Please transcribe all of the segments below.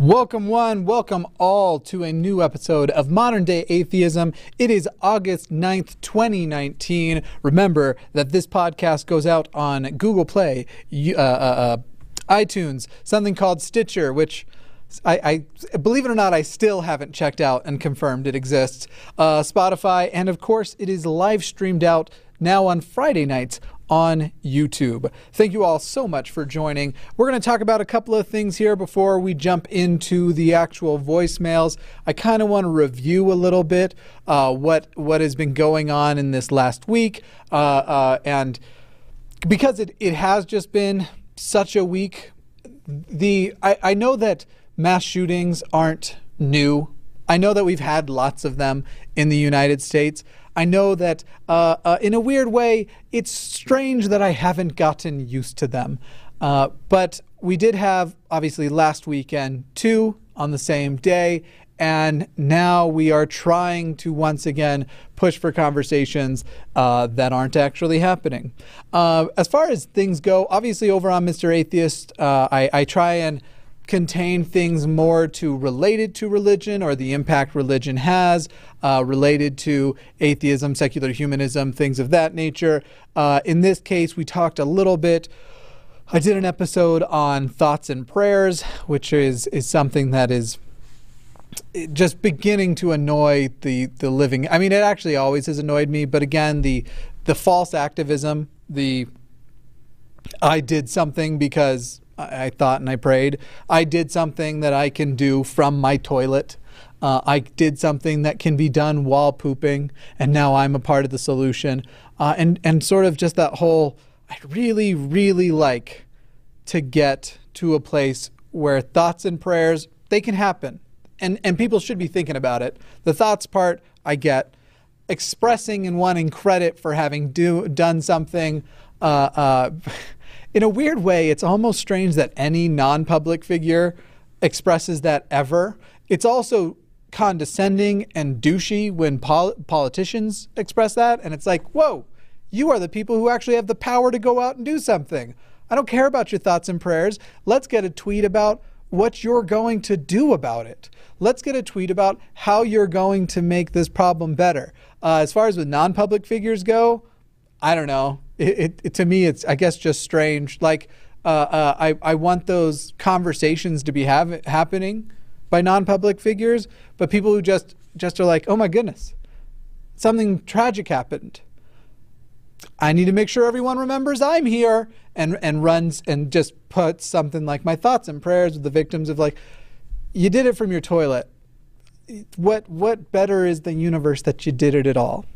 Welcome, one, welcome all to a new episode of Modern Day Atheism. It is August 9th, 2019. Remember that this podcast goes out on Google Play, uh, uh, uh, iTunes, something called Stitcher, which I, I, believe it or not, I still haven't checked out and confirmed it exists. Uh, Spotify, and of course, it is live streamed out now on Friday nights on YouTube. Thank you all so much for joining. We're going to talk about a couple of things here before we jump into the actual voicemails. I kind of want to review a little bit uh, what what has been going on in this last week, uh, uh, and because it it has just been such a week. The I, I know that mass shootings aren't new. I know that we've had lots of them in the United States. I know that uh, uh, in a weird way, it's strange that I haven't gotten used to them. Uh, but we did have, obviously, last weekend two on the same day. And now we are trying to once again push for conversations uh, that aren't actually happening. Uh, as far as things go, obviously, over on Mr. Atheist, uh, I, I try and contain things more to related to religion or the impact religion has, uh, related to atheism, secular humanism, things of that nature. Uh, in this case, we talked a little bit. I did an episode on thoughts and prayers, which is is something that is just beginning to annoy the the living. I mean, it actually always has annoyed me, but again, the the false activism, the I did something because I thought and I prayed. I did something that I can do from my toilet. Uh, I did something that can be done while pooping, and now I'm a part of the solution. Uh, and and sort of just that whole. I really, really like to get to a place where thoughts and prayers they can happen, and and people should be thinking about it. The thoughts part I get, expressing and wanting credit for having do done something. Uh, uh in a weird way, it's almost strange that any non public figure expresses that ever. It's also condescending and douchey when pol- politicians express that. And it's like, whoa, you are the people who actually have the power to go out and do something. I don't care about your thoughts and prayers. Let's get a tweet about what you're going to do about it. Let's get a tweet about how you're going to make this problem better. Uh, as far as with non public figures go, I don't know. It, it, to me, it's I guess just strange. Like uh, uh, I I want those conversations to be have, happening by non-public figures, but people who just just are like, oh my goodness, something tragic happened. I need to make sure everyone remembers I'm here and and runs and just puts something like my thoughts and prayers with the victims of like, you did it from your toilet. What what better is the universe that you did it at all?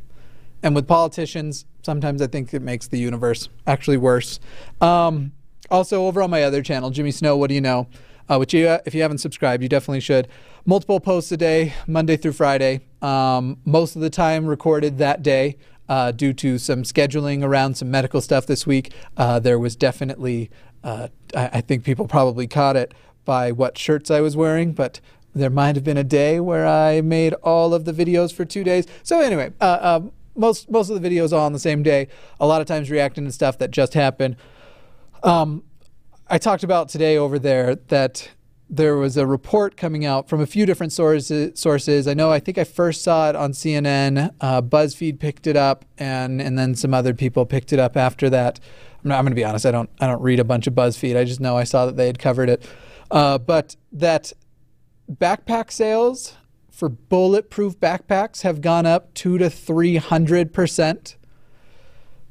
And with politicians, sometimes I think it makes the universe actually worse. Um, also, over on my other channel, Jimmy Snow, what do you know? Uh, which you, if you haven't subscribed, you definitely should. Multiple posts a day, Monday through Friday. Um, most of the time recorded that day. Uh, due to some scheduling around some medical stuff this week, uh, there was definitely, uh, I, I, think people probably caught it by what shirts I was wearing, but there might have been a day where I made all of the videos for two days. So, anyway, uh, um, most most of the videos all on the same day. A lot of times reacting to stuff that just happened. Um, I talked about today over there that there was a report coming out from a few different sources. Sources. I know. I think I first saw it on CNN. Uh, BuzzFeed picked it up, and and then some other people picked it up after that. I'm, I'm going to be honest. I don't I don't read a bunch of BuzzFeed. I just know I saw that they had covered it. Uh, but that backpack sales for bulletproof backpacks have gone up two to three hundred percent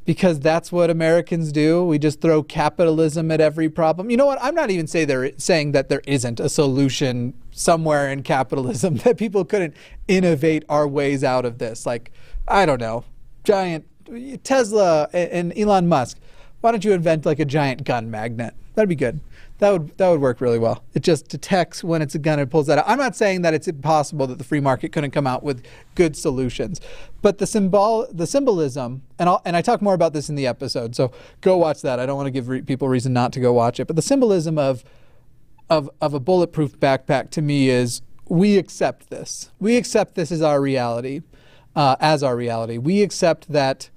because that's what Americans do. We just throw capitalism at every problem. You know what? I'm not even say there, saying that there isn't a solution somewhere in capitalism that people couldn't innovate our ways out of this. Like, I don't know, giant Tesla and Elon Musk. Why don't you invent like a giant gun magnet? That'd be good that would that would work really well. It just detects when it's a gun and pulls that out. I'm not saying that it's impossible that the free market couldn't come out with good solutions, but the symbol the symbolism and I'll, and I talk more about this in the episode. So go watch that. I don't want to give re- people reason not to go watch it, but the symbolism of of of a bulletproof backpack to me is we accept this. We accept this as our reality, uh, as our reality. We accept that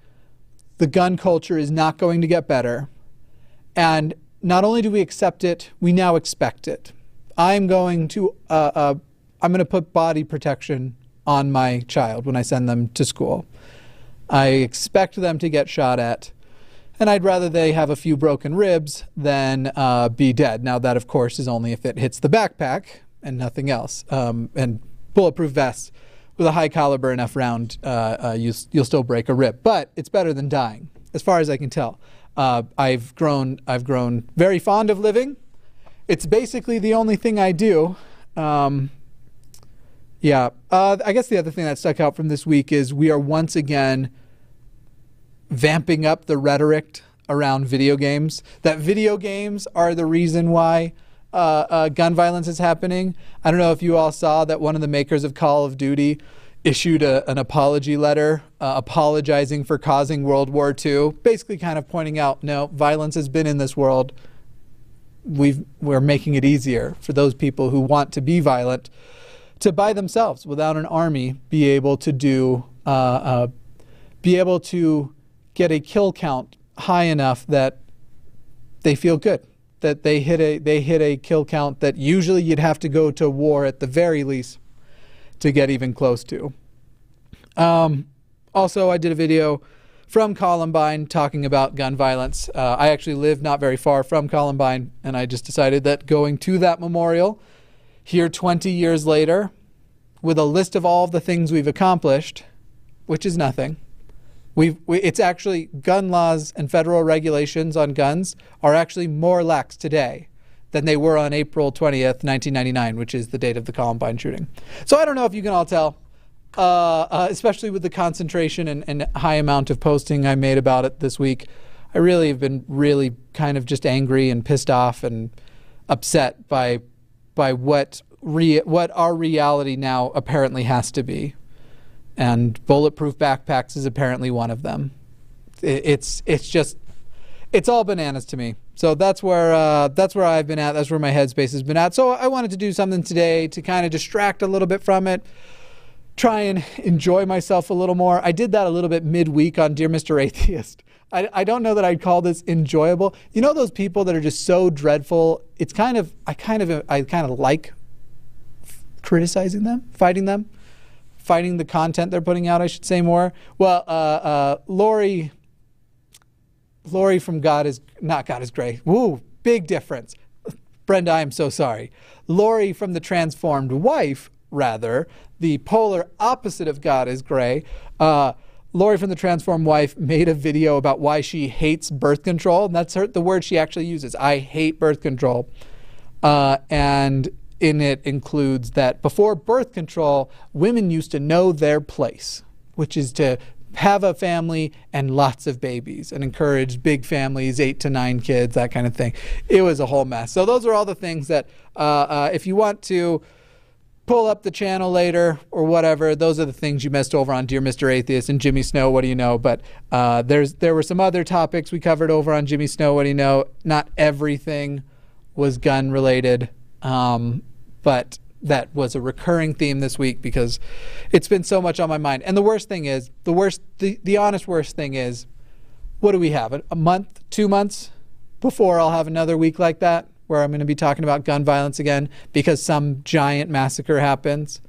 the gun culture is not going to get better, and not only do we accept it, we now expect it. I'm going to uh, uh, I'm going to put body protection on my child when I send them to school. I expect them to get shot at, and I'd rather they have a few broken ribs than uh, be dead. Now, that of course is only if it hits the backpack and nothing else. Um, and bulletproof vests with a high caliber enough round, uh, uh, you, will still break a rib. But it's better than dying, as far as I can tell. Uh, I've grown I've grown very fond of living. It's basically the only thing I do. Um, yeah. Uh, I guess the other thing that stuck out from this week is we are once again vamping up the rhetoric around video games. That video games are the reason why uh, uh, gun violence is happening. I don't know if you all saw that one of the makers of Call of Duty issued a, an apology letter uh, apologizing for causing World War II, basically kind of pointing out no, violence has been in this world. We've, we're making it easier for those people who want to be violent to by themselves without an army be able to do uh, uh, be able to get a kill count high enough that they feel good that they hit a they hit a kill count that usually you'd have to go to war at the very least to get even close to. Um, also, I did a video from Columbine talking about gun violence. Uh, I actually live not very far from Columbine, and I just decided that going to that memorial here 20 years later with a list of all of the things we've accomplished, which is nothing. We've, we, it's actually gun laws and federal regulations on guns are actually more lax today than they were on April 20th, 1999, which is the date of the Columbine shooting. So I don't know if you can all tell, uh, uh, especially with the concentration and, and high amount of posting I made about it this week. I really have been really kind of just angry and pissed off and upset by by what re- what our reality now apparently has to be, and bulletproof backpacks is apparently one of them. It, it's it's just it's all bananas to me. So that's where uh, that's where I've been at. That's where my headspace has been at. So I wanted to do something today to kind of distract a little bit from it, try and enjoy myself a little more. I did that a little bit midweek on Dear Mr. Atheist. I, I don't know that I'd call this enjoyable. You know those people that are just so dreadful. It's kind of I kind of I kind of like criticizing them, fighting them, fighting the content they're putting out. I should say more. Well, uh, uh, Lori, Lori from God is not God is Gray. Woo, big difference. Brenda, I am so sorry. Lori from the Transformed Wife, rather the polar opposite of God is Gray. Uh, Lori from the transformed Wife made a video about why she hates birth control, and that's her, the word she actually uses. I hate birth control, uh, and in it includes that before birth control, women used to know their place, which is to have a family and lots of babies and encourage big families, eight to nine kids, that kind of thing. It was a whole mess. So those are all the things that, uh, uh, if you want to pull up the channel later or whatever. Those are the things you missed over on Dear Mr. Atheist and Jimmy Snow. What do you know? But uh, there's there were some other topics we covered over on Jimmy Snow. What do you know? Not everything was gun related, um, but that was a recurring theme this week because it's been so much on my mind. And the worst thing is, the worst, the, the honest worst thing is, what do we have? A month, two months before I'll have another week like that? where I'm going to be talking about gun violence again because some giant massacre happens.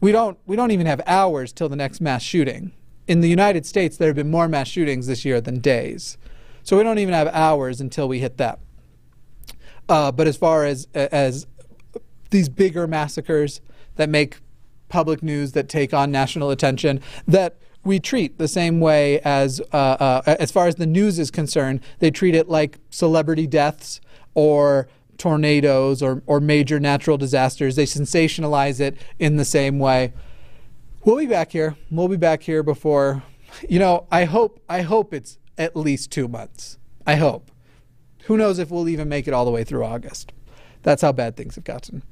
We don't we don't even have hours till the next mass shooting. In the United States, there have been more mass shootings this year than days, so we don't even have hours until we hit that. Uh, but as far as as these bigger massacres that make public news that take on national attention that we treat the same way as uh, uh, as far as the news is concerned. They treat it like celebrity deaths or tornadoes or, or major natural disasters. They sensationalize it in the same way. We'll be back here. We'll be back here before, you know, I hope, I hope it's at least two months. I hope. Who knows if we'll even make it all the way through August. That's how bad things have gotten.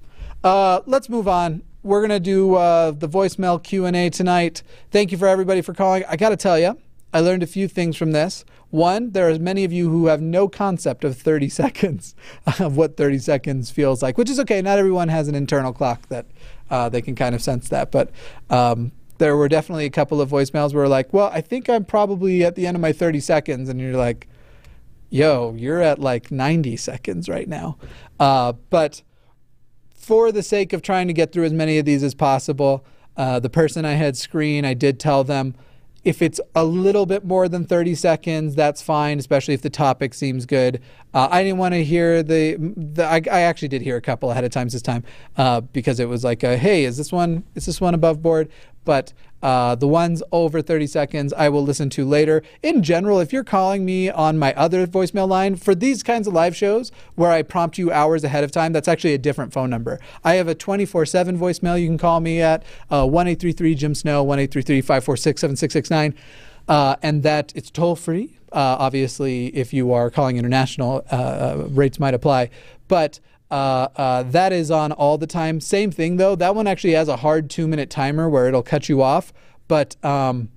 Uh, let's move on. We're gonna do uh, the voicemail Q and A tonight. Thank you for everybody for calling. I got to tell you, I learned a few things from this. One, there are many of you who have no concept of 30 seconds, of what 30 seconds feels like, which is okay. Not everyone has an internal clock that uh, they can kind of sense that. But um, there were definitely a couple of voicemails where like, well, I think I'm probably at the end of my 30 seconds. And you're like, yo, you're at like 90 seconds right now. Uh, but for the sake of trying to get through as many of these as possible, uh, the person I had screen, I did tell them if it's a little bit more than 30 seconds, that's fine, especially if the topic seems good. Uh, I didn't want to hear the, the I, I, actually did hear a couple ahead of times this time uh, because it was like, a, hey, is this one is this one above board? But uh, the ones over 30 seconds, I will listen to later. In general, if you're calling me on my other voicemail line for these kinds of live shows where I prompt you hours ahead of time, that's actually a different phone number. I have a 24 7 voicemail you can call me at uh, 1 833 Jim Snow, 1 833 546 7669. Uh, and that it's toll free. Uh, obviously, if you are calling international, uh, uh, rates might apply. But uh, uh, that is on all the time. Same thing though. That one actually has a hard two minute timer where it'll cut you off. But um,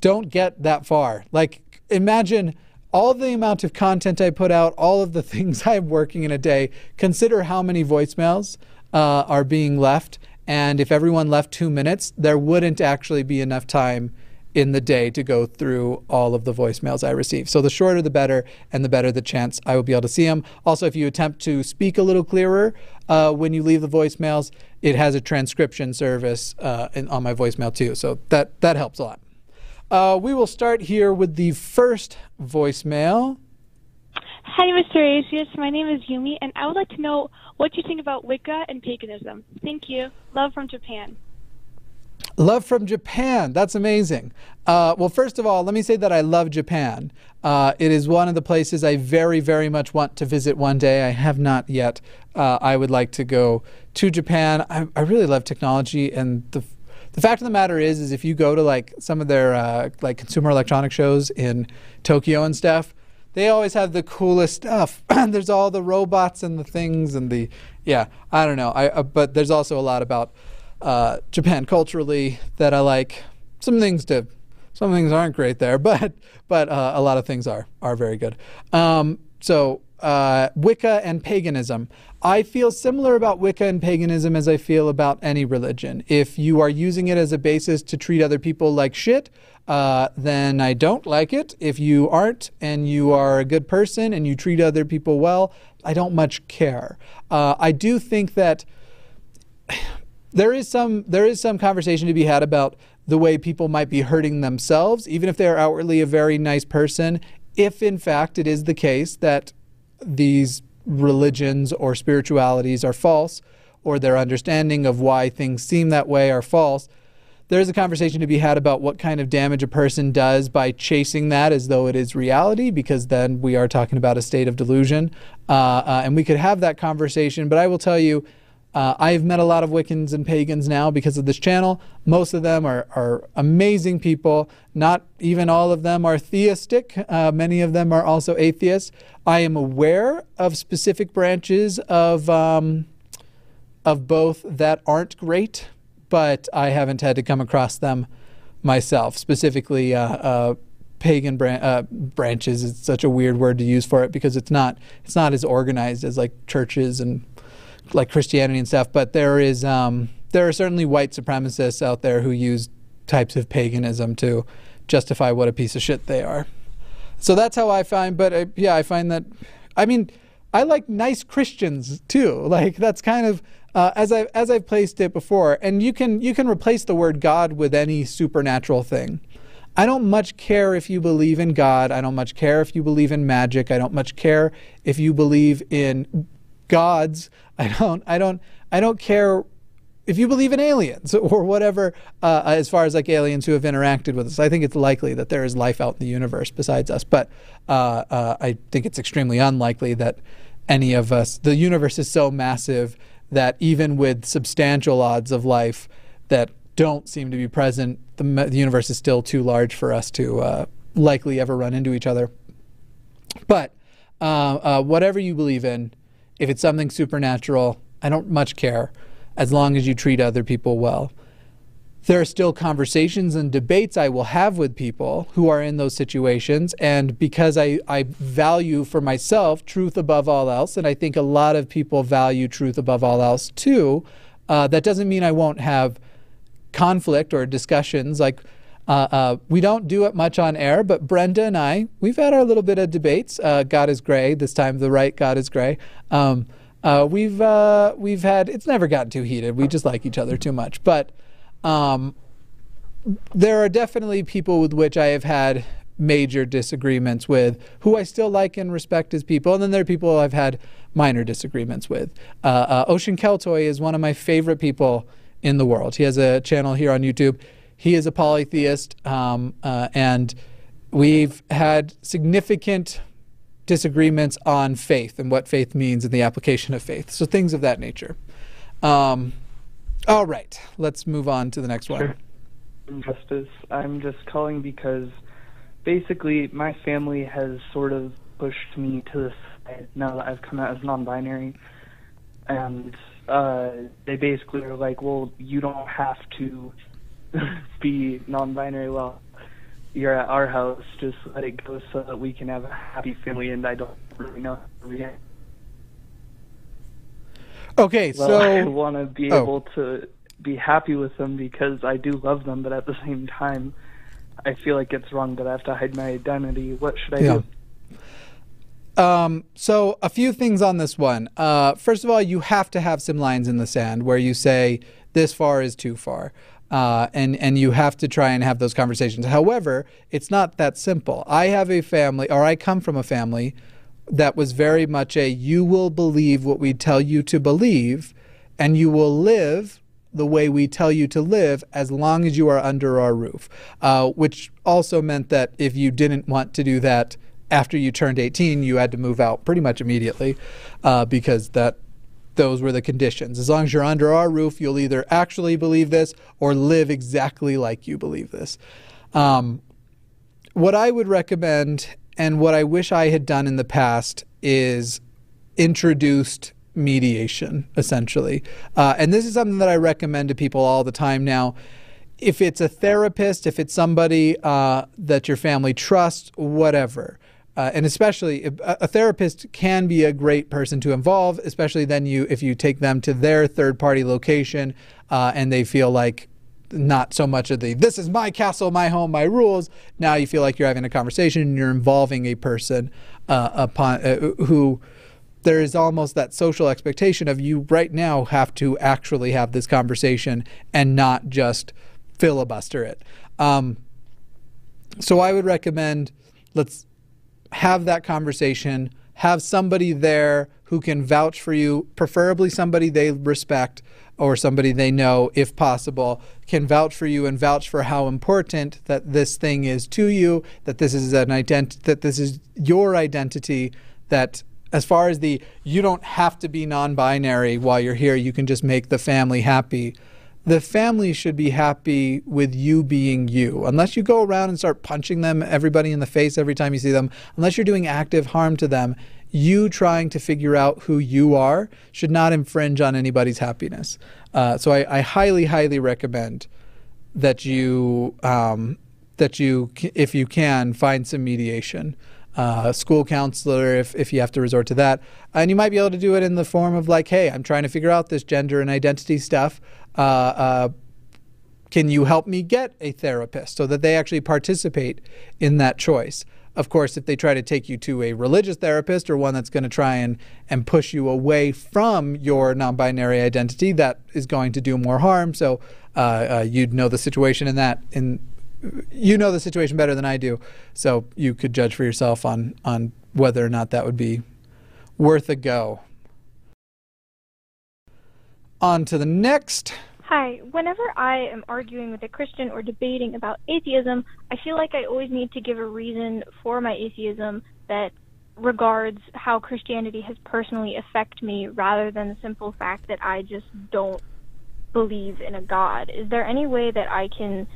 don't get that far. Like imagine all the amount of content I put out, all of the things I'm working in a day. Consider how many voicemails uh, are being left. And if everyone left two minutes, there wouldn't actually be enough time in the day to go through all of the voicemails I receive. So the shorter the better, and the better the chance I will be able to see them. Also, if you attempt to speak a little clearer uh, when you leave the voicemails, it has a transcription service uh, in, on my voicemail too. So that that helps a lot. Uh, we will start here with the first voicemail. Hi, Mr. Aesius. My name is Yumi, and I would like to know what you think about Wicca and paganism. Thank you. Love from Japan. Love from Japan. That's amazing. Uh, well, first of all, let me say that I love Japan. Uh, it is one of the places I very, very much want to visit one day. I have not yet. Uh, I would like to go to Japan. I, I, really love technology, and the the fact of the matter is, is if you go to like some of their uh, like consumer electronic shows in Tokyo and stuff, they always have the coolest stuff. there's all the robots and the things and the yeah. I don't know. I uh, but there's also a lot about uh, Japan culturally that I like. Some things to, some things aren't great there, but but uh, a lot of things are are very good. Um, so uh, Wicca and paganism. I feel similar about Wicca and paganism as I feel about any religion. If you are using it as a basis to treat other people like shit, uh, then I don't like it. If you aren't and you are a good person and you treat other people well, I don't much care. Uh, I do think that there is some there is some conversation to be had about the way people might be hurting themselves, even if they're outwardly a very nice person. If in fact it is the case that these religions or spiritualities are false, or their understanding of why things seem that way are false, there's a conversation to be had about what kind of damage a person does by chasing that as though it is reality, because then we are talking about a state of delusion. Uh, uh, and we could have that conversation, but I will tell you uh, I've met a lot of Wiccans and pagans now because of this channel. Most of them are, are amazing people. Not even all of them are theistic. Uh, many of them are also atheists. I am aware of specific branches of, um, of both that aren't great, but I haven't had to come across them myself. Specifically, uh, uh pagan bran- uh, branches. It's such a weird word to use for it because it's not it's not as organized as like churches and like Christianity and stuff, but there is um, there are certainly white supremacists out there who use types of paganism to justify what a piece of shit they are. So that's how I find. But uh, yeah, I find that. I mean, I like nice Christians too. Like that's kind of uh, as I as I've placed it before. And you can you can replace the word God with any supernatural thing. I don't much care if you believe in God. I don't much care if you believe in magic. I don't much care if you believe in gods. I don't. I don't. I don't care if you believe in aliens or whatever. Uh, as far as like aliens who have interacted with us, I think it's likely that there is life out in the universe besides us. But uh, uh, I think it's extremely unlikely that any of us. The universe is so massive that even with substantial odds of life that don't seem to be present, the, the universe is still too large for us to uh, likely ever run into each other. But uh, uh, whatever you believe in if it's something supernatural, I don't much care as long as you treat other people well. There are still conversations and debates I will have with people who are in those situations. And because I, I value for myself truth above all else, and I think a lot of people value truth above all else too, uh, that doesn't mean I won't have conflict or discussions. Like, uh, uh, we don't do it much on air, but Brenda and I, we've had our little bit of debates. Uh, God is gray, this time the right God is gray. Um, Uh, we've uh, we've had it's never gotten too heated. We just like each other too much, but um, there are definitely people with which I have had major disagreements with, who I still like and respect as people, and then there are people I've had minor disagreements with. Uh, Ocean Keltoi is one of my favorite people in the world. He has a channel here on YouTube. He is a polytheist, um, uh, and we've had significant disagreements on faith and what faith means and the application of faith. So things of that nature. Um, all right, let's move on to the next one. Justice. I'm just calling because basically my family has sort of pushed me to the side now that I've come out as non-binary, and uh, they basically are like, "Well, you don't have to be non-binary. Well, you're at our house. Just let it go so that we can have a happy family." And I don't really know how to. Okay, Well, so I want to be oh. able to be happy with them because I do love them, but at the same time, I feel like it's wrong that I have to hide my identity. What should I Yeah. do? Um, so a few things on this one. Uh, first of all, you have to have some lines in the sand where you say this far is too far. Uh, and and you have to try and have those conversations. However, it's not that simple. I have a family, or I come from a family that was very much a you will believe what we tell you to believe, and you will live the way we tell you to live as long as you are under our roof. Uh, which also meant that if you didn't want to do that after you turned 18, you had to move out pretty much immediately uh, because that those were the conditions. As long as you're under our roof, you'll either actually believe this or live exactly like you believe this. Um, what I would recommend and what I wish I had done in the past is introduced mediation, essentially. Uh, and this is something that I recommend to people all the time now. If it's a therapist, if it's somebody uh, that your family trusts, whatever. Uh, and especially a, a therapist can be a great person to involve, especially then you if you take them to their third party location uh, and they feel like not so much of the this is my castle, my home, my rules. Now you feel like you're having a conversation and you're involving a person uh, upon uh, who there is almost that social expectation of you right now have to actually have this conversation and not just filibuster it. Um, so I would recommend let's have that conversation, have somebody there who can vouch for you, preferably somebody they respect or somebody they know, if possible, can vouch for you and vouch for how important that this thing is to you, that this is an ident- that this is your identity, that as far as the you don't have to be non-binary while you're here, you can just make the family happy the family should be happy with you being you. Unless you go around and start punching them, everybody in the face every time you see them, unless you're doing active harm to them, you trying to figure out who you are should not infringe on anybody's happiness. Uh, so I, I highly, highly recommend that you um, that you, if you can, find some mediation. Uh, school counselor, if, if you have to resort to that. And you might be able to do it in the form of, like, hey, I'm trying to figure out this gender and identity stuff. Uh, uh, can you help me get a therapist so that they actually participate in that choice? Of course, if they try to take you to a religious therapist or one that's going to try and, and push you away from your non binary identity, that is going to do more harm. So uh, uh, you'd know the situation in that. In, you know the situation better than I do. So you could judge for yourself on, on whether or not that would be worth a go. On to the next. Hi. Whenever I am arguing with a Christian or debating about atheism, I feel like I always need to give a reason for my atheism that regards how Christianity has personally affected me rather than the simple fact that I just don't believe in a God. Is there any way that I can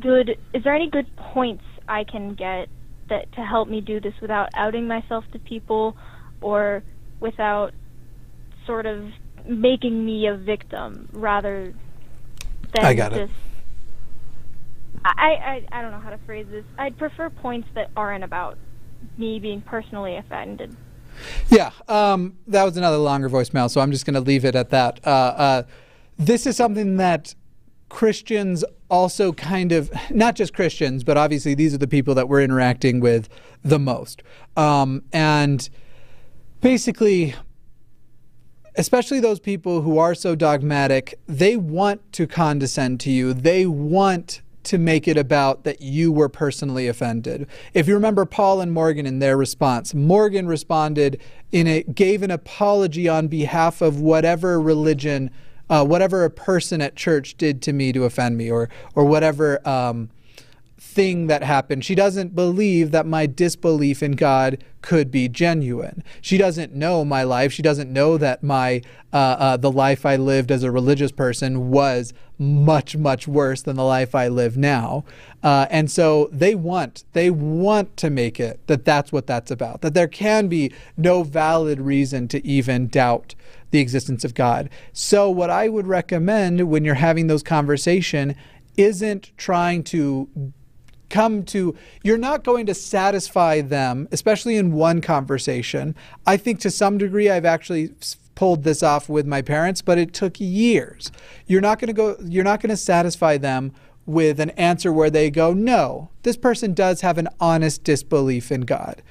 good is there any good points I can get that to help me do this without outing myself to people or without sort of making me a victim rather than I got it. just I, I I don't know how to phrase this. I'd prefer points that aren't about me being personally offended. Yeah, um, that was another longer voicemail, so I'm just going to leave it at that. Uh, uh, this is something that Christians also kind of, not just Christians, but obviously these are the people that we're interacting with the most. Um, and basically, especially those people who are so dogmatic, they want to condescend to you. They want to make it about that you were personally offended. If you remember Paul and Morgan in their response, Morgan responded in a gave an apology on behalf of whatever religion, uh, whatever a person at church did to me to offend me, or or whatever. Um, thing that happened. She doesn't believe that my disbelief in God could be genuine. She doesn't know my life. She doesn't know that my uh, uh, the life I lived as a religious person was much much worse than the life I live now. Uh, and so they want they want to make it that that's what that's about. That there can be no valid reason to even doubt the existence of God. So what I would recommend when you're having those conversation isn't trying to come to you're not going to satisfy them especially in one conversation. I think to some degree i've actually pulled this off with my parents but it took years. You're not going to go you're not going to satisfy them with an answer where they go no this person does have an honest disbelief in god.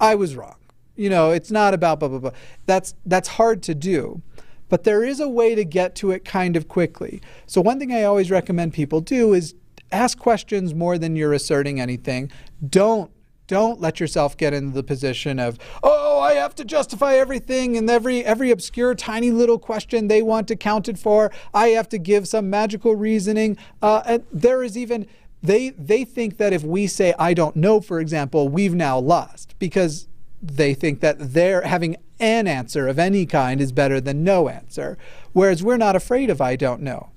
I was wrong. You know it's not about blah blah blah. That's that's hard to do but there is a way to get to it kind of quickly. So one thing i always recommend people do is ask questions more than you're asserting anything. Don't don't let yourself get into the position of oh i have to justify everything and every every obscure tiny little question they want accounted for. I have to give some magical reasoning. Uh, and there is even they they think that if we say i don't know for example we've now lost because they think that they're having an answer of any kind is better than no answer. Whereas we're not afraid of i don't know.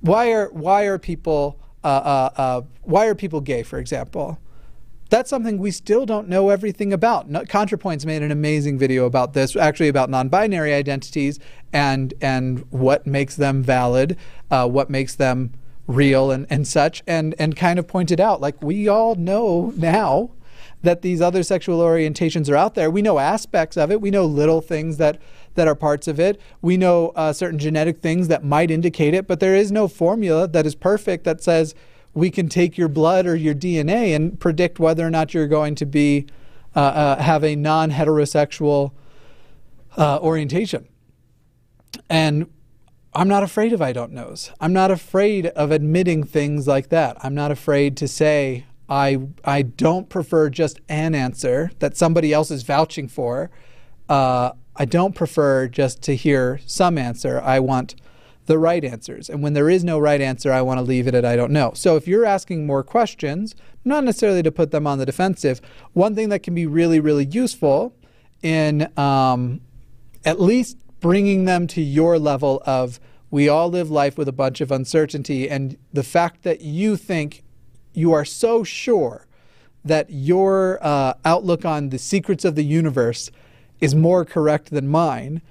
Why are why are people uh, uh, uh, why are people gay, for example? That's something we still don't know everything about. ContraPoints made an amazing video about this, actually about non-binary identities and and what makes them valid, uh, what makes them real, and, and such, and and kind of pointed out like we all know now that these other sexual orientations are out there. We know aspects of it. We know little things that that are parts of it. We know uh, certain genetic things that might indicate it, but there is no formula that is perfect that says we can take your blood or your DNA and predict whether or not you're going to be uh, uh, have a non-heterosexual uh, orientation. And I'm not afraid of I don't knows. I'm not afraid of admitting things like that. I'm not afraid to say I I don't prefer just an answer that somebody else is vouching for. Uh, I don't prefer just to hear some answer. I want the right answers. And when there is no right answer, I want to leave it at I don't know. So if you're asking more questions, not necessarily to put them on the defensive, one thing that can be really, really useful in um, at least bringing them to your level of we all live life with a bunch of uncertainty. And the fact that you think you are so sure that your uh, outlook on the secrets of the universe is more correct than mine,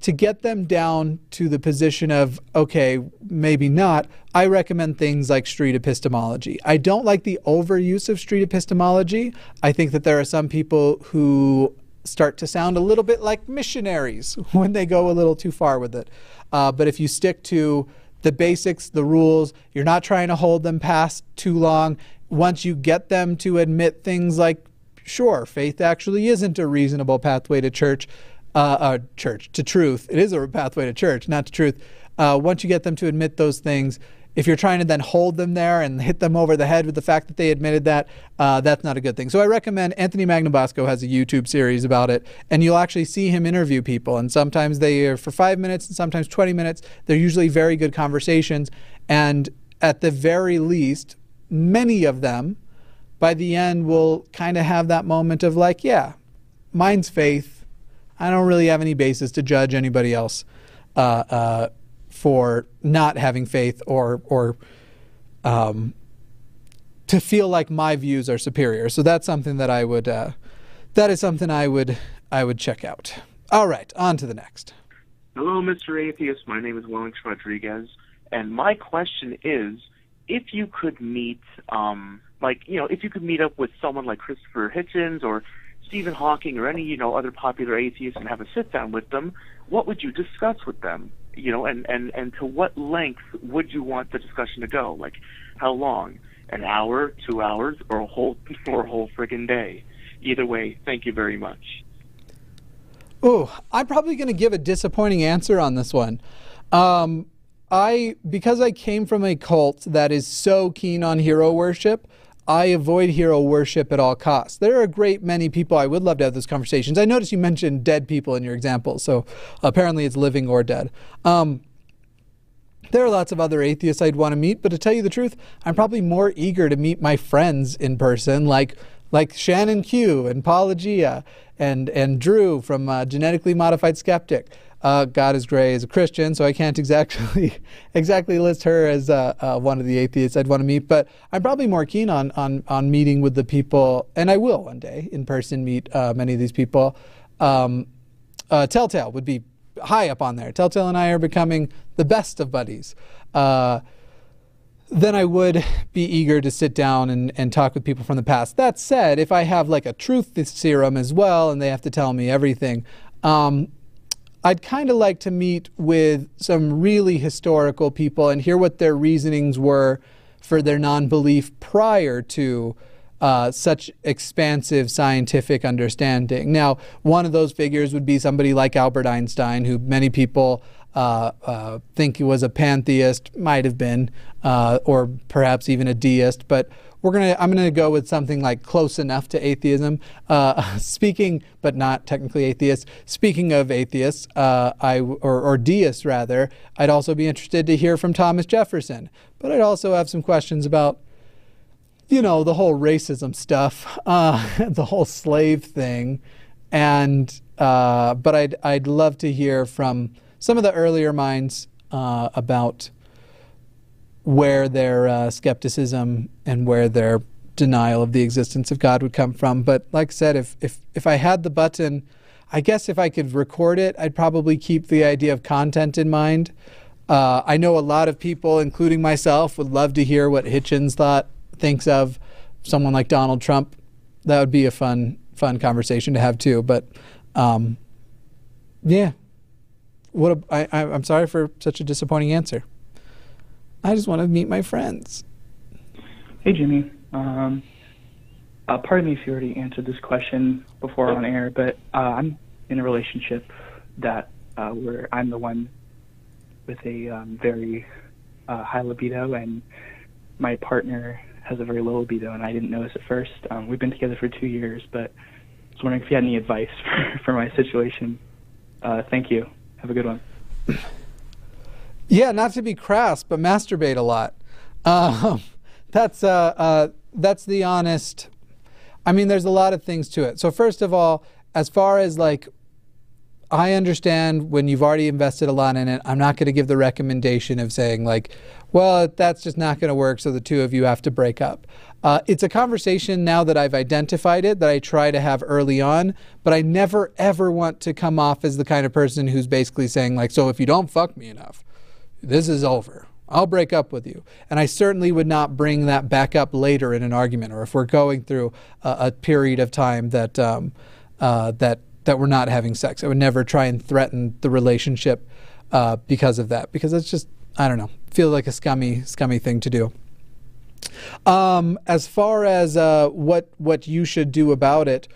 to get them down to the position of, okay, maybe not, I recommend things like street epistemology. I don't like the overuse of street epistemology. I think that there are some people who start to sound a little bit like missionaries when they go a little too far with it. Uh, but if you stick to the basics, the rules, you're not trying to hold them past too long. Once you get them to admit things like sure, faith actually isn't a reasonable pathway to church, uh, uh, church to truth. It is a pathway to church, not to truth. Uh, once you get them to admit those things, if you're trying to then hold them there and hit them over the head with the fact that they admitted that, uh, that's not a good thing. So I recommend Anthony Magnabosco has a YouTube series about it, and you'll actually see him interview people. And sometimes they are for five minutes, and sometimes 20 minutes. They're usually very good conversations, and at the very least, many of them by the end will kind of have that moment of like, yeah, mine's faith. I don't really have any basis to judge anybody else uh, uh, for not having faith or or um, to feel like my views are superior. So that's something that I would uh, that is something I would I would check out. All right, on to the next. Hello, Mr. Atheist. My name is Wellington Rodriguez, and my question is, if you could meet um, like you know if you could meet up with someone like Christopher Hitchens or Stephen Hawking or any you know other popular atheists and have a sit down with them, what would you discuss with them? You know, and and and to what length would you want the discussion to go? Like, how long? An hour, two hours, or a whole or a whole friggin' day? Either way, thank you very much. Oh, I'm probably going to give a disappointing answer on this one. Um, I because I came from a cult that is so keen on hero worship. I avoid hero worship at all costs. There are a great many people I would love to have those conversations. I noticed you mentioned dead people in your example, so apparently it's living or dead. Um, there are lots of other atheists I'd want to meet, but to tell you the truth, I'm probably more eager to meet my friends in person, like like Shannon Q and Paulogia and and Drew from uh, Genetically Modified Skeptic. Uh, God is Gray is a Christian, so I can't exactly exactly list her as uh, uh, one of the atheists I'd want to meet. But I'm probably more keen on on on meeting with the people, and I will one day in person meet uh, many of these people. Um, uh, Telltale would be high up on there. Telltale and I are becoming the best of buddies. Uh, then I would be eager to sit down and, and talk with people from the past. That said, if I have like a truth serum as well and they have to tell me everything, um, I'd kind of like to meet with some really historical people and hear what their reasonings were for their non belief prior to uh, such expansive scientific understanding. Now, one of those figures would be somebody like Albert Einstein, who many people uh, uh, think he was a pantheist, might have been, uh, or perhaps even a deist, but we're gonna I'm gonna go with something like close enough to atheism. Uh, speaking, but not technically atheist. Speaking of atheists, uh, I or, or deists rather, I'd also be interested to hear from Thomas Jefferson. But I'd also have some questions about, you know, the whole racism stuff, uh, the whole slave thing, and uh, but I'd I'd love to hear from some of the earlier minds uh, about where their uh, skepticism and where their denial of the existence of God would come from. But like I said, if if if I had the button, I guess if I could record it, I'd probably keep the idea of content in mind. Uh, I know a lot of people, including myself, would love to hear what Hitchens thought thinks of someone like Donald Trump. That would be a fun fun conversation to have too. But um, yeah, what a, I, I'm sorry for such a disappointing answer. I just want to meet my friends. Hey, Jimmy. Um, uh, pardon me if you already answered this question before on air, but uh, I'm in a relationship that uh, where I'm the one with a um, very uh, high libido, and my partner has a very low libido, and I didn't notice at first. Um, we've been together for two years, but I was wondering if you had any advice for, for my situation. Uh, thank you. Have a good one. Yeah, not to be crass, but masturbate a lot. Um, that's uh, uh, that's the honest. I mean, there's a lot of things to it. So first of all, as far as like, I understand when you've already invested a lot in it. I'm not going to give the recommendation of saying like, well, that's just not going to work. So the two of you have to break up. Uh, it's a conversation now that I've identified it that I try to have early on, but I never ever want to come off as the kind of person who's basically saying like, so if you don't fuck me enough, this is over. I'll break up with you. And I certainly would not bring that back up later in an argument or if we're going through a, a period of time that, um, uh, that, that we're not having sex. I would never try and threaten the relationship uh, because of that, because it's just, I don't know, feel like a scummy, scummy thing to do. Um, as far as uh, what what you should do about it,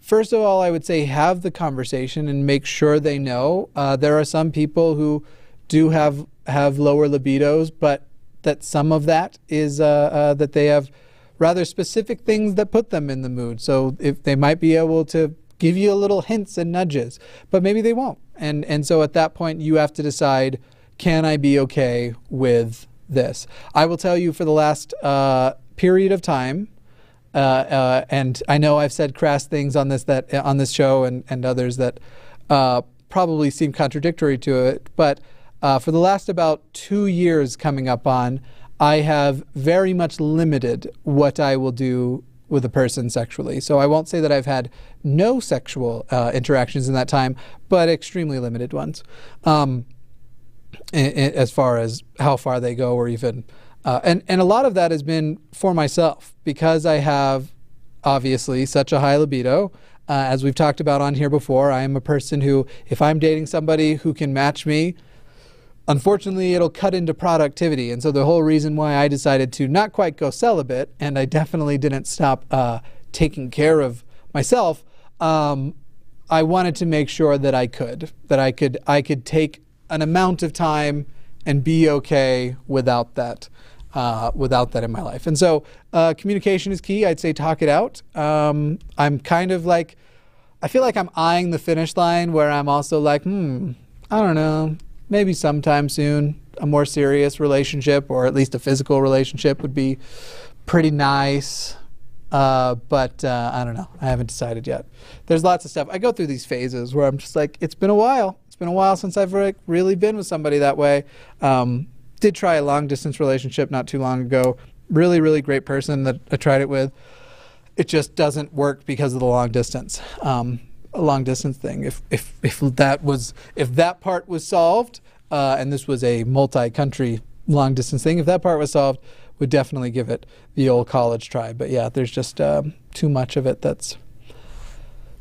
first of all, I would say have the conversation and make sure they know. Uh, there are some people who do have have lower libidos, but that some of that is uh, uh, that they have rather specific things that put them in the mood. So if they might be able to give you a little hints and nudges, but maybe they won't. And and so at that point you have to decide: Can I be okay with this? I will tell you for the last uh, period of time. Uh, uh, and I know I've said crass things on this that on this show and, and others that uh, probably seem contradictory to it, but uh, for the last about two years coming up on, I have very much limited what I will do with a person sexually. So I won't say that I've had no sexual uh, interactions in that time, but extremely limited ones. Um, as far as how far they go, or even, uh, and and a lot of that has been for myself because I have obviously such a high libido. Uh, as we've talked about on here before, I am a person who, if I'm dating somebody who can match me Unfortunately, it'll cut into productivity. And so the whole reason why I decided to not quite go celibate, and I definitely didn't stop uh, taking care of myself, um, I wanted to make sure that I could, that I could, I could take an amount of time and be okay without that, uh, without that in my life. And so, uh, communication is key. I'd say talk it out. Um, I'm kind of like, I feel like I'm eyeing the finish line where I'm also like, hmm, I don't know, maybe sometime soon a more serious relationship or at least a physical relationship would be pretty nice. Uh, but uh, I don't know. I haven't decided yet. There's lots of stuff. I go through these phases where I'm just like, it's been a while. It's been a while since I've like, really been with somebody that way. Um, did try a long distance relationship not too long ago. Really, really great person that I tried it with. It just doesn't work because of the long distance. Um, a long distance thing. If if if that was if that part was solved, uh, and this was a multi-country long distance thing, if that part was solved, would definitely give it the old college try. But yeah, there's just um, too much of it that's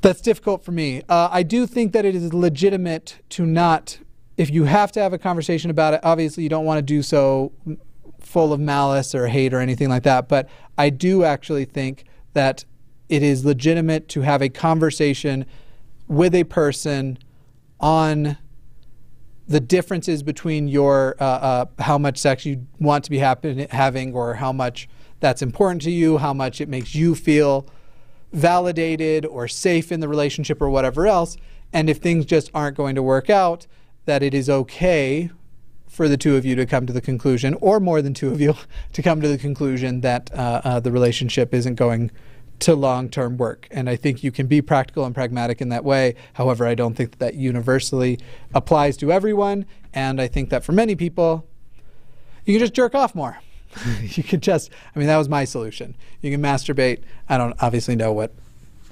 that's difficult for me. Uh, I do think that it is legitimate to not, if you have to have a conversation about it, obviously you don't want to do so full of malice or hate or anything like that. But I do actually think that it is legitimate to have a conversation with a person on the differences between your uh, uh, how much sex you want to be happen- having or how much that's important to you, how much it makes you feel validated or safe in the relationship or whatever else. And if things just aren't going to work out, that it is okay for the two of you to come to the conclusion, or more than two of you, to come to the conclusion that uh, uh, the relationship isn't going to long term work. And I think you can be practical and pragmatic in that way. However, I don't think that, that universally applies to everyone. And I think that for many people, you can just jerk off more. you can just, I mean, that was my solution. You can masturbate. I don't obviously know what,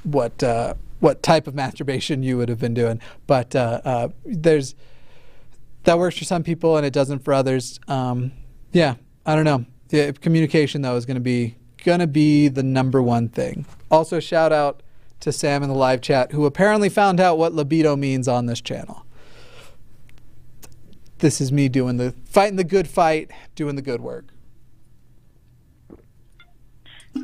what, uh, what type of masturbation you would have been doing, but uh, uh, there's, that works for some people and it doesn't for others. Um, yeah, I don't know. Communication though is going to be going to be the number one thing. Also, shout out to Sam in the live chat, who apparently found out what libido means on this channel. This is me doing the fighting the good fight, doing the good work.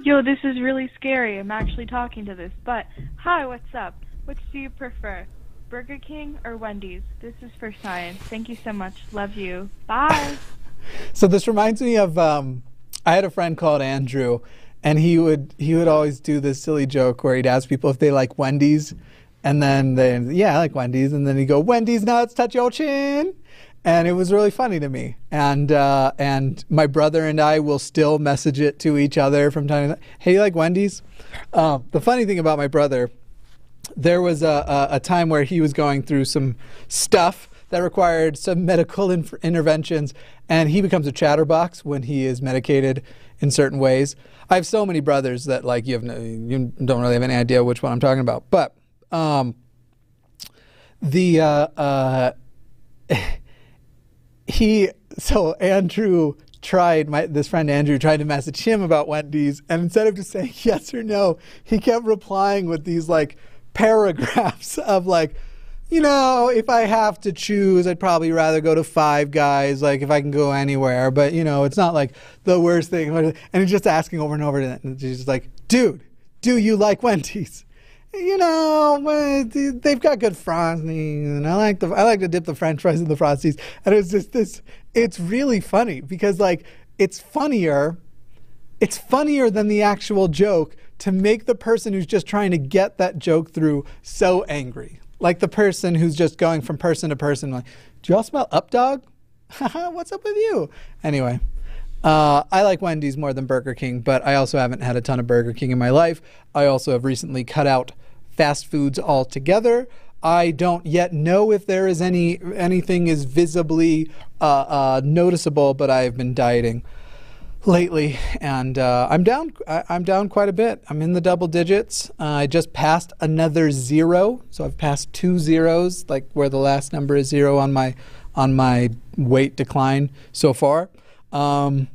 Yo, this is really scary. I'm actually talking to this. But, hi, what's up? Which do you prefer? Burger King or Wendy's? This is for science. Thank you so much. Love you. Bye. so this reminds me of um, I had a friend called Andrew, and he would he would always do this silly joke where he'd ask people if they like Wendy's, and then they yeah I like Wendy's, and then he'd go Wendy's nuts touch your chin, and it was really funny to me. And uh, and my brother and I will still message it to each other from time to time. Hey, you like Wendy's? Uh, the funny thing about my brother, there was a, a, a time where he was going through some stuff that required some medical inf- interventions, and he becomes a chatterbox when he is medicated in certain ways. I have so many brothers that like you have no, you don't really have any idea which one I'm talking about, but um, the uh, uh, he so Andrew tried my this friend Andrew tried to message him about Wendy's, and instead of just saying yes or no, he kept replying with these like paragraphs of like you know, if I have to choose, I'd probably rather go to Five Guys, like if I can go anywhere. But, you know, it's not like the worst thing. And he's just asking over and over. And she's just like, dude, do you like Wendy's? You know, they've got good frosties, and I like the I like to dip the French fries in the frosties. And it's just this. It's really funny because like it's funnier. It's funnier than the actual joke to make the person who's just trying to get that joke through so angry like the person who's just going from person to person, like, do y'all smell up dog? What's up with you? Anyway, uh, I like Wendy's more than Burger King, but I also haven't had a ton of Burger King in my life. I also have recently cut out fast foods altogether. I don't yet know if there is any anything is visibly uh, uh, noticeable, but I've been dieting lately, and uh, I'm down. I, am down quite a bit. I'm in the double digits. Uh, I just passed another zero, so I've passed two zeros, like where the last number is zero on my on my weight decline so far. Um,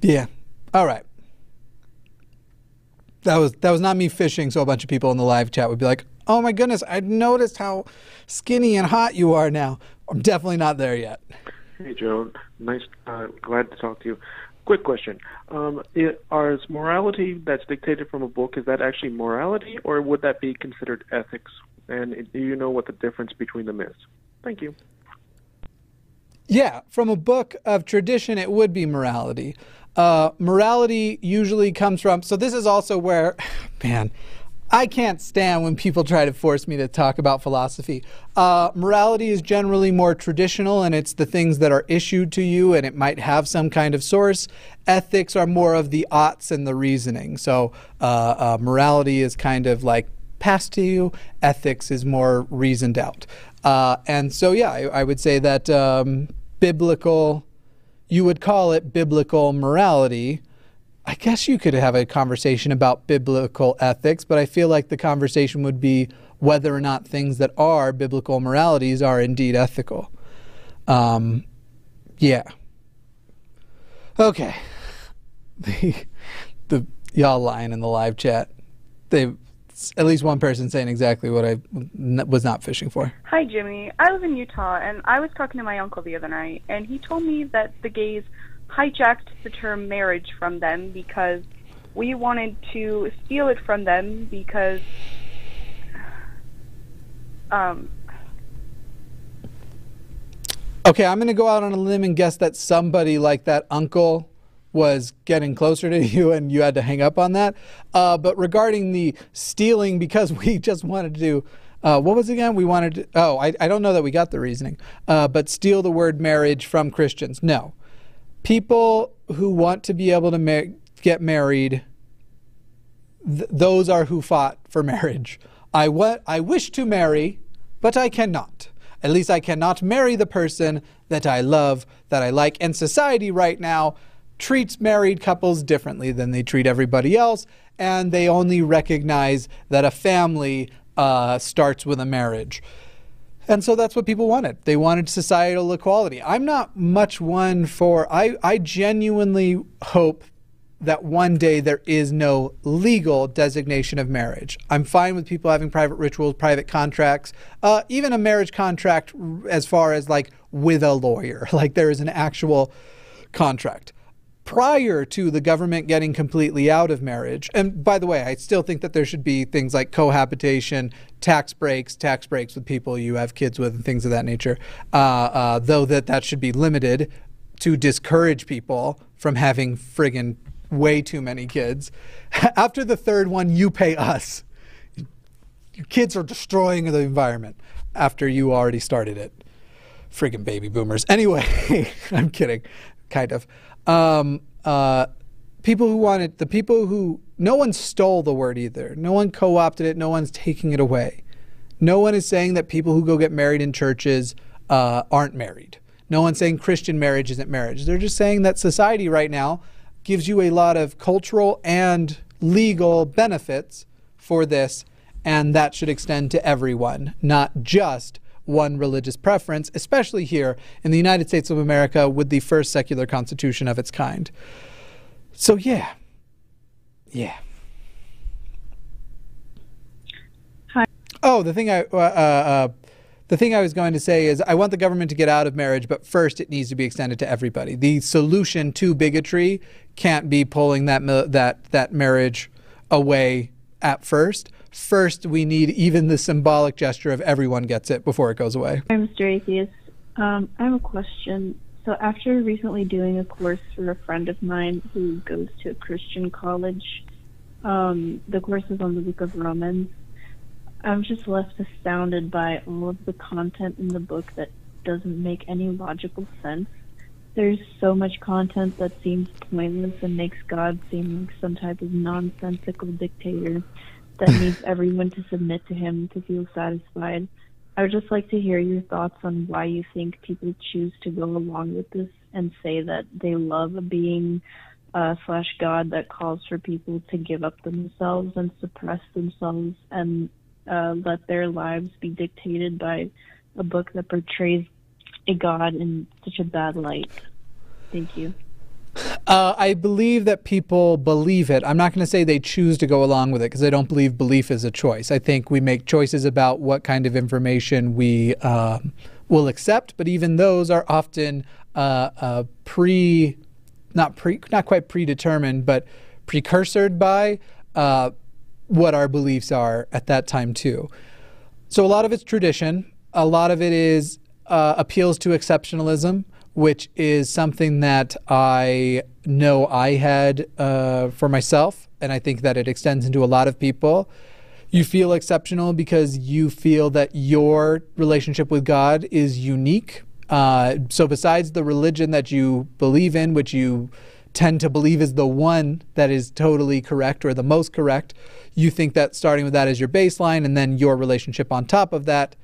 yeah. All right. That was that was not me fishing, so a bunch of people in the live chat would be like, "Oh my goodness, I noticed how skinny and hot you are now." I'm definitely not there yet. Hey, Joe. Nice. Uh, glad to talk to you. quick question: um, it, is morality that's dictated from a book is that actually morality, or would that be considered ethics? And do you know what the difference between them is? Thank you. Yeah, from a book of tradition, it would be morality. Uh, morality usually comes from. So this is also where, man, I can't stand when people try to force me to talk about philosophy. Uh, morality is generally more traditional, and it's the things that are issued to you, and it might have some kind of source. Ethics are more of the oughts and the reasoning. So uh, uh morality is kind of like passed to you. Ethics is more reasoned out. Uh, and so, yeah, I, I would say that um, biblical, you would call it biblical morality. I guess you could have a conversation about biblical ethics, but I feel like the conversation would be whether or not things that are biblical moralities are indeed ethical. Um, yeah. Okay. The, the y'all lying in the live chat. They at least one person saying exactly what I was not fishing for. Hi, Jimmy. I live in Utah, and I was talking to my uncle the other night, and he told me that the gays hijacked the term marriage from them because we wanted to steal it from them because. Um, okay, I'm going to go out on a limb and guess that somebody like that uncle was getting closer to you and you had to hang up on that. Uh, but regarding the stealing, because we just wanted to do, uh, what was it again? We wanted to, oh, I, I don't know that we got the reasoning, uh, but steal the word marriage from Christians. No. People who want to be able to ma- get married, th- those are who fought for marriage. I, wa- I wish to marry, but I cannot. At least I cannot marry the person that I love, that I like. And society right now treats married couples differently than they treat everybody else, and they only recognize that a family uh, starts with a marriage. And so that's what people wanted. They wanted societal equality. I'm not much one for, I, I genuinely hope that one day there is no legal designation of marriage. I'm fine with people having private rituals, private contracts, uh, even a marriage contract as far as like with a lawyer, like there is an actual contract prior to the government getting completely out of marriage. And by the way, I still think that there should be things like cohabitation, tax breaks, tax breaks with people you have kids with, and things of that nature. Uh, uh, though that that should be limited to discourage people from having friggin' way too many kids. After the third one, you pay us. Your kids are destroying the environment after you already started it. Friggin' baby boomers. Anyway, I'm kidding, kind of um, uh, people who wanted the people who no one stole the word either. No one co-opted it. No one's taking it away. No one is saying that people who go get married in churches uh, aren't married. No one's saying Christian marriage isn't marriage. They're just saying that society right now gives you a lot of cultural and legal benefits for this, and that should extend to everyone, not just one religious preference, especially here in the United States of America with the first secular constitution of its kind. So, yeah. Yeah. Hi. Oh, the thing I. Uh, uh, uh, the thing I was going to say is, I want the government to get out of marriage, but first it needs to be extended to everybody. The solution to bigotry can't be pulling that that that marriage away at first first we need even the symbolic gesture of everyone gets it before it goes away. Mr. Atheist. Um, I have a question. So after recently doing a course for a friend of mine who goes to a Christian college, um, the course is on the book of Romans. I'm just left astounded by all of the content in the book that doesn't make any logical sense. There's so much content that seems pointless and makes God seem like some type of nonsensical dictator that needs everyone to submit to him to feel satisfied. I would just like to hear your thoughts on why you think people choose to go along with this and say that they love a being uh, slash God that calls for people to give up themselves and suppress themselves and uh, let their lives be dictated by a book that portrays a God in such a bad light. Thank you. Uh, I believe that people believe it. I'm not going to say they choose to go along with it because I don't believe belief is a choice. I think we make choices about what kind of information we um, will accept, but even those are often uh, uh, pre not pre not quite predetermined, but precursored by uh, what our beliefs are at that time too. So a lot of it's tradition. A lot of it is uh, appeals to exceptionalism, which is something that I know I had uh, for myself, and I think that it extends into a lot of people. You feel exceptional because you feel that your relationship with God is unique. Uh, so, besides the religion that you believe in, which you tend to believe is the one that is totally correct or the most correct, you think that starting with that as your baseline and then your relationship on top of that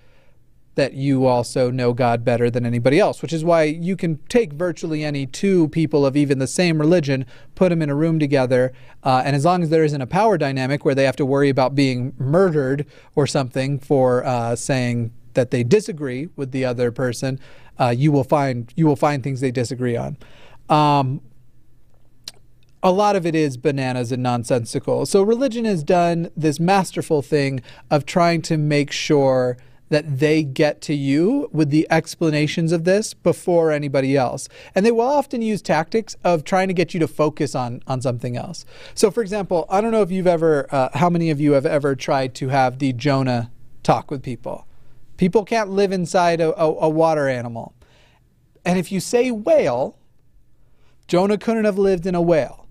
that you also know God better than anybody else, which is why you can take virtually any two people of even the same religion, put them in a room together, uh, and as long as there isn't a power dynamic where they have to worry about being murdered or something for uh, saying that they disagree with the other person, uh, you will find you will find things they disagree on. Um, a lot of it is bananas and nonsensical. So religion has done this masterful thing of trying to make sure that they get to you with the explanations of this before anybody else. And they will often use tactics of trying to get you to focus on on something else. So for example, I don't know if you've ever uh, how many of you have ever tried to have the Jonah talk with people. People can't live inside a, a, a water animal. And if you say whale, Jonah couldn't have lived in a whale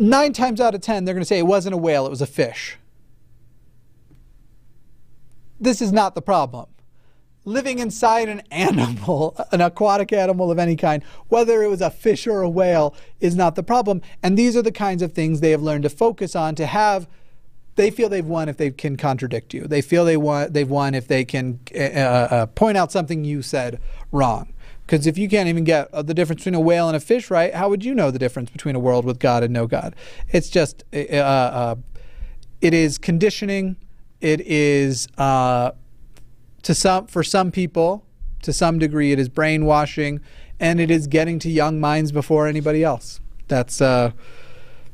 nine times out of ten, they're going to say it wasn't a whale, it was a fish. This is not the problem. Living inside an animal, an aquatic animal of any kind, whether it was a fish or a whale, is not the problem. And these are the kinds of things they have learned to focus on to have. They feel they've won if they can contradict you. They feel they won, they've won if they can uh, uh, point out something you said wrong. Because if you can't even get uh, the difference between a whale and a fish right, how would you know the difference between a world with God and no God? It's just, uh, uh, it is conditioning. It is, uh, to some, for some people, to some degree, it is brainwashing, and it is getting to young minds before anybody else. That's, uh,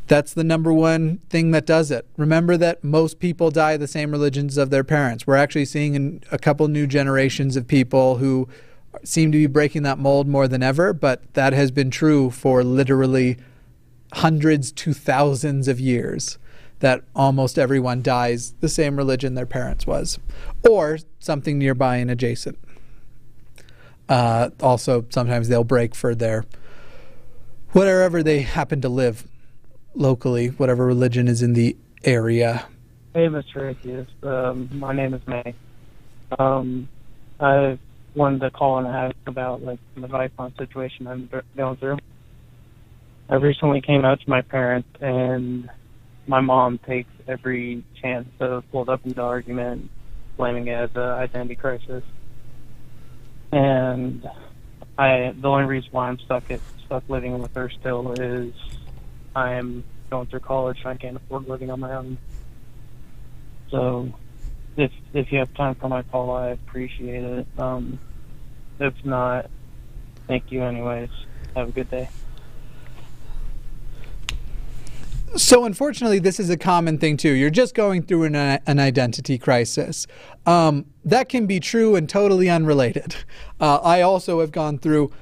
that's the number one thing that does it. Remember that most people die the same religions of their parents. We're actually seeing a couple new generations of people who seem to be breaking that mold more than ever, but that has been true for literally hundreds to thousands of years that almost everyone dies the same religion their parents was, or something nearby and adjacent. Uh, also, sometimes they'll break for their wherever they happen to live locally, whatever religion is in the area. Hey, Mr. Atheist. Um, my name is May. Um, I've wanted to call and ask about like some advice on situation I'm going through. I recently came out to my parents, and my mom takes every chance to pull up into argument, blaming it as an identity crisis. And I, the only reason why I'm stuck at stuck living with her still is I'm going through college. and I can't afford living on my own. So if if you have time for my call, I appreciate it. Um, if not, thank you anyways. Have a good day. So, unfortunately, this is a common thing too. You're just going through an, an identity crisis. Um, that can be true and totally unrelated. Uh, I also have gone through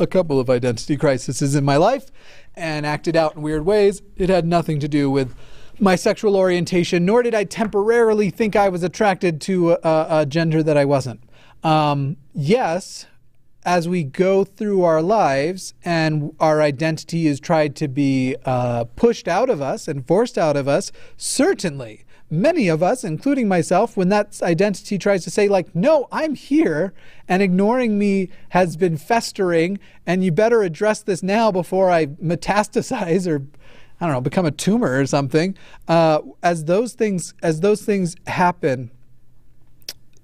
a couple of identity crises in my life and acted out in weird ways. It had nothing to do with my sexual orientation, nor did I temporarily think I was attracted to a, a gender that I wasn't. Um, yes, as we go through our lives and our identity is tried to be uh, pushed out of us and forced out of us, certainly many of us, including myself, when that identity tries to say, like, no, I'm here, and ignoring me has been festering, and you better address this now before I metastasize or I don't know, become a tumor or something. Uh, as those things, as those things happen,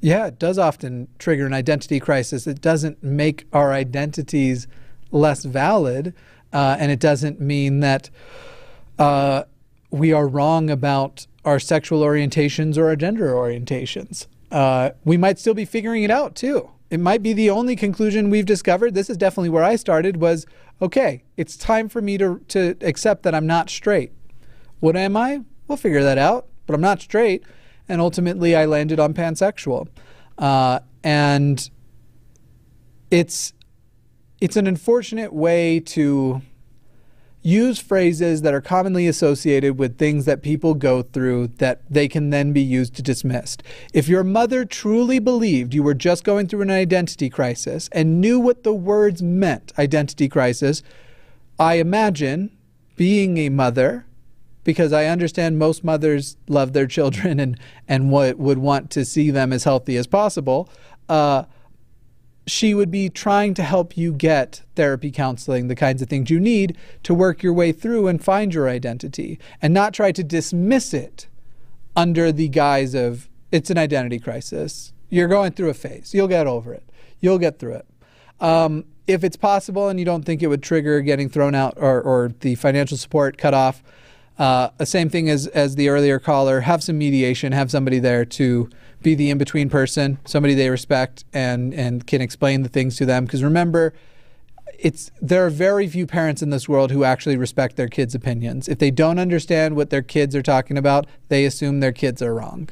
yeah, it does often trigger an identity crisis. It doesn't make our identities less valid, uh, and it doesn't mean that uh, we are wrong about our sexual orientations or our gender orientations. Uh, we might still be figuring it out too. It might be the only conclusion we've discovered. This is definitely where I started. Was okay. It's time for me to to accept that I'm not straight. What am I? We'll figure that out. But I'm not straight and ultimately I landed on pansexual. Uh, and it's it's an unfortunate way to use phrases that are commonly associated with things that people go through that they can then be used to dismiss. If your mother truly believed you were just going through an identity crisis and knew what the words meant, identity crisis, I imagine being a mother, because I understand most mothers love their children and, and would want to see them as healthy as possible. Uh, she would be trying to help you get therapy counseling, the kinds of things you need to work your way through and find your identity, and not try to dismiss it under the guise of it's an identity crisis. You're going through a phase. You'll get over it. You'll get through it. Um, if it's possible and you don't think it would trigger getting thrown out or, or the financial support cut off, uh, same thing as, as the earlier caller, have some mediation, have somebody there to be the in between person, somebody they respect and and can explain the things to them. Because remember, it's there are very few parents in this world who actually respect their kids' opinions. If they don't understand what their kids are talking about, they assume their kids are wrong,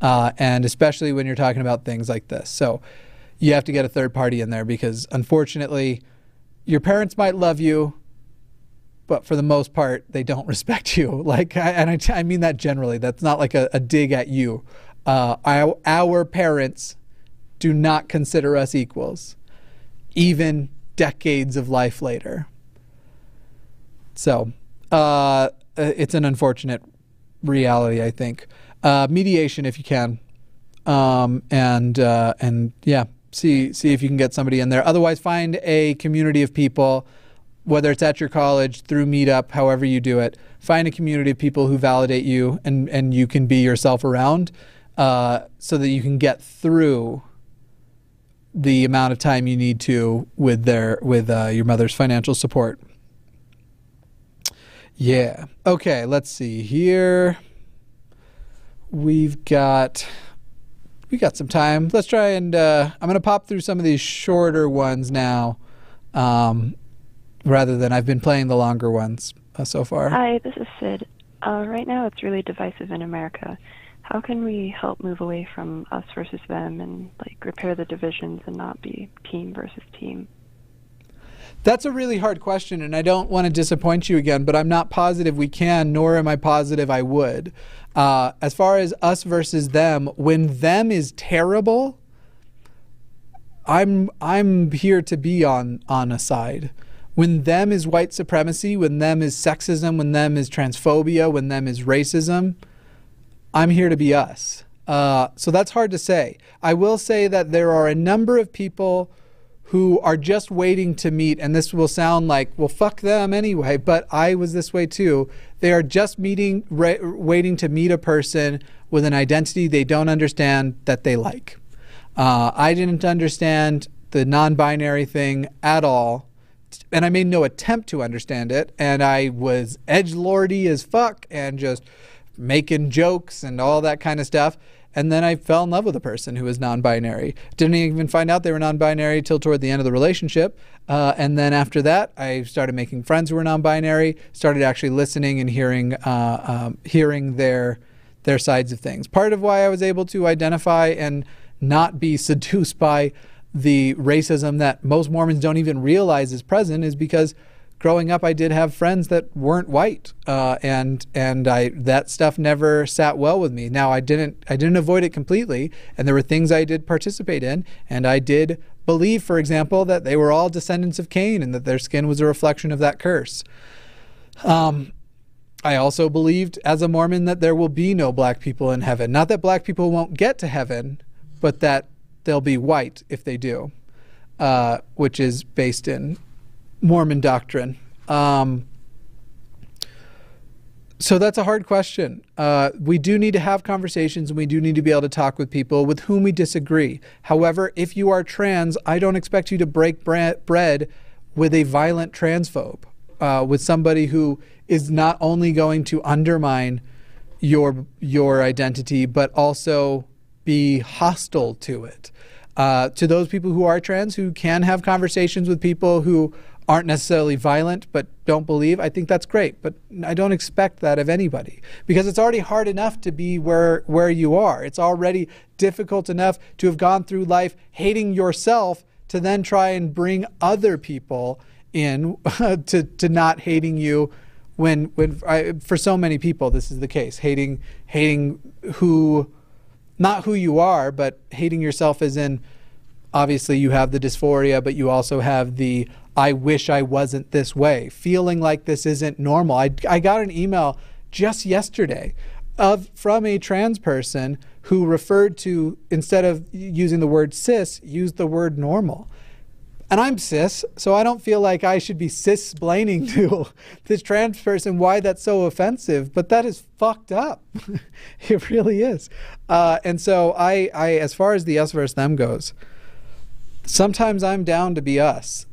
uh, and especially when you're talking about things like this. So you have to get a third party in there because unfortunately, your parents might love you. But for the most part, they don't respect you. Like, and I, I mean that generally. That's not like a, a dig at you uh, our, our parents do not consider us equals, even decades of life later. So uh, it's an unfortunate reality, I think. Uh, mediation, if you can, um, and uh, and yeah, see see if you can get somebody in there. Otherwise, find a community of people, whether it's at your college through Meetup, however you do it. Find a community of people who validate you and and you can be yourself around uh, so that you can get through the amount of time you need to with their with uh, your mother's financial support. Yeah. Okay. Let's see here. We've got we got some time. Let's try and uh, I'm going to pop through some of these shorter ones now, um, rather than I've been playing the longer ones uh, so far. Hi, this is Sid. Uh, right now, it's really divisive in America how can we help move away from us versus them and like repair the divisions and not be team versus team? That's a really hard question, and I don't want to disappoint you again, but I'm not positive we can, nor am I positive I would. Uh, as far as us versus them, when them is terrible, I'm I'm here to be on on a side. When them is white supremacy, when them is sexism, when them is transphobia, when them is racism, I'm here to be us. Uh, so that's hard to say. I will say that there are a number of people who are just waiting to meet, and this will sound like, well, fuck them anyway, but I was this way too. They are just meeting, ra- waiting to meet a person with an identity they don't understand that they like. Uh, I didn't understand the non binary thing at all, and I made no attempt to understand it, and I was edge lordy as fuck and just making jokes and all that kind of stuff. And then I fell in love with a person who was non binary. Didn't even find out they were non binary till toward the end of the relationship. Uh, and then after that, I started making friends who were non binary, started actually listening and hearing, uh, um, hearing their, their sides of things. Part of why I was able to identify and not be seduced by the racism that most Mormons don't even realize is present is because growing up, I did have friends that weren't white, uh, and and I that stuff never sat well with me. Now I didn't I didn't avoid it completely, and there were things I did participate in, and I did believe, for example, that they were all descendants of Cain and that their skin was a reflection of that curse. Um, I also believed as a Mormon that there will be no black people in heaven. Not that black people won't get to heaven, but that they'll be white if they do, uh, which is based in Mormon doctrine? Um, so that's a hard question. Uh, we do need to have conversations and we do need to be able to talk with people with whom we disagree. However, if you are trans, I don't expect you to break bread with a violent transphobe, uh, with somebody who is not only going to undermine your your identity, but also be hostile to it. Uh, to those people who are trans, who can have conversations with people who aren't necessarily violent but don't believe, I think that's great. But I don't expect that of anybody because it's already hard enough to be where where you are. It's already difficult enough to have gone through life hating yourself to then try and bring other people in to to not hating you when when I, for so many people this is the case hating hating who not who you are but hating yourself as in obviously you have the dysphoria but you also have the I wish I wasn't this way. Feeling like this isn't normal. I I got an email just yesterday of from a trans person who referred to instead of using the word cis used the word normal and I'm cis, so I don't feel like I should be cis splaining to this trans person why that's so offensive, but that is fucked up. it really is. Uh, and so I, I, as far as the us versus them goes, sometimes I'm down to be us,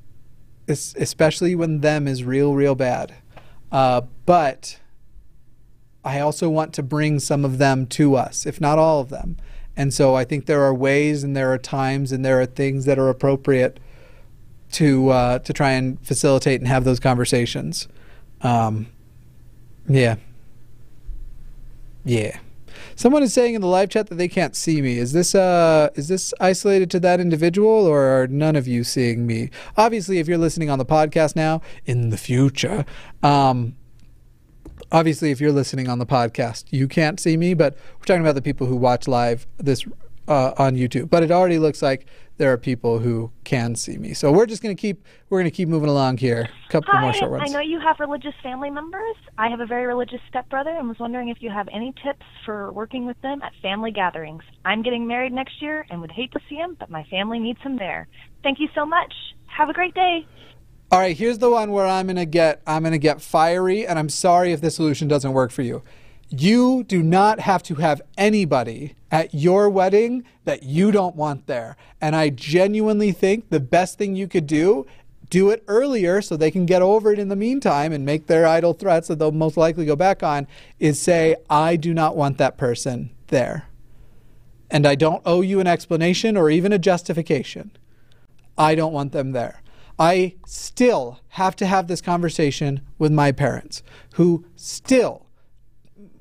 especially when them is real, real bad. Uh, but I also want to bring some of them to us, if not all of them. And so I think there are ways and there are times and there are things that are appropriate to uh, to try and facilitate and have those conversations. Um, yeah, yeah. Someone is saying in the live chat that they can't see me. Is this uh is this isolated to that individual or are none of you seeing me? Obviously, if you're listening on the podcast now, in the future, um, obviously if you're listening on the podcast, you can't see me, but we're talking about the people who watch live this uh, on YouTube. But it already looks like there are people who can see me. So we're just going to keep we're going to keep moving along here. A couple Hi, more short ones. I know you have religious family members. I have a very religious stepbrother and was wondering if you have any tips for working with them at family gatherings. I'm getting married next year and would hate to see him, but my family needs him there. Thank you so much. Have a great day. All right, here's the one where I'm going to get I'm going to get fiery and I'm sorry if the solution doesn't work for you. You do not have to have anybody at your wedding that you don't want there. And I genuinely think the best thing you could do, do it earlier so they can get over it in the meantime and make their idle threats that they'll most likely go back on, is say, I do not want that person there. And I don't owe you an explanation or even a justification. I don't want them there. I still have to have this conversation with my parents, who still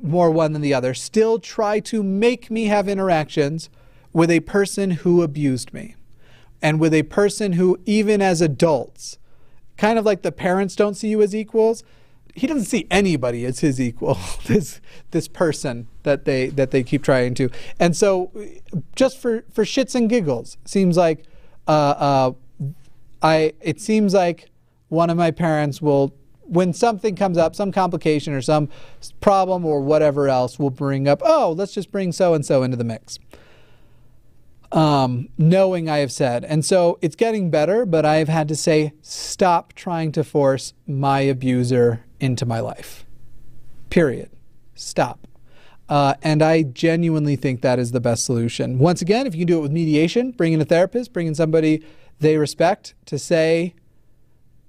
more one than the other, still try to make me have interactions with a person who abused me and with a person who, even as adults, kind of like the parents don't see you as equals, he doesn't see anybody as his equal. this this person that they that they keep trying to, and so just for for shits and giggles, seems like uh, uh, I it seems like one of my parents will when something comes up, some complication or some problem or whatever else, we'll bring up, oh, let's just bring so and so into the mix. Um, knowing I have said. And so it's getting better, but I have had to say, stop trying to force my abuser into my life. Period. Stop. Uh, and I genuinely think that is the best solution. Once again, if you can do it with mediation, bring in a therapist, bring in somebody they respect to say,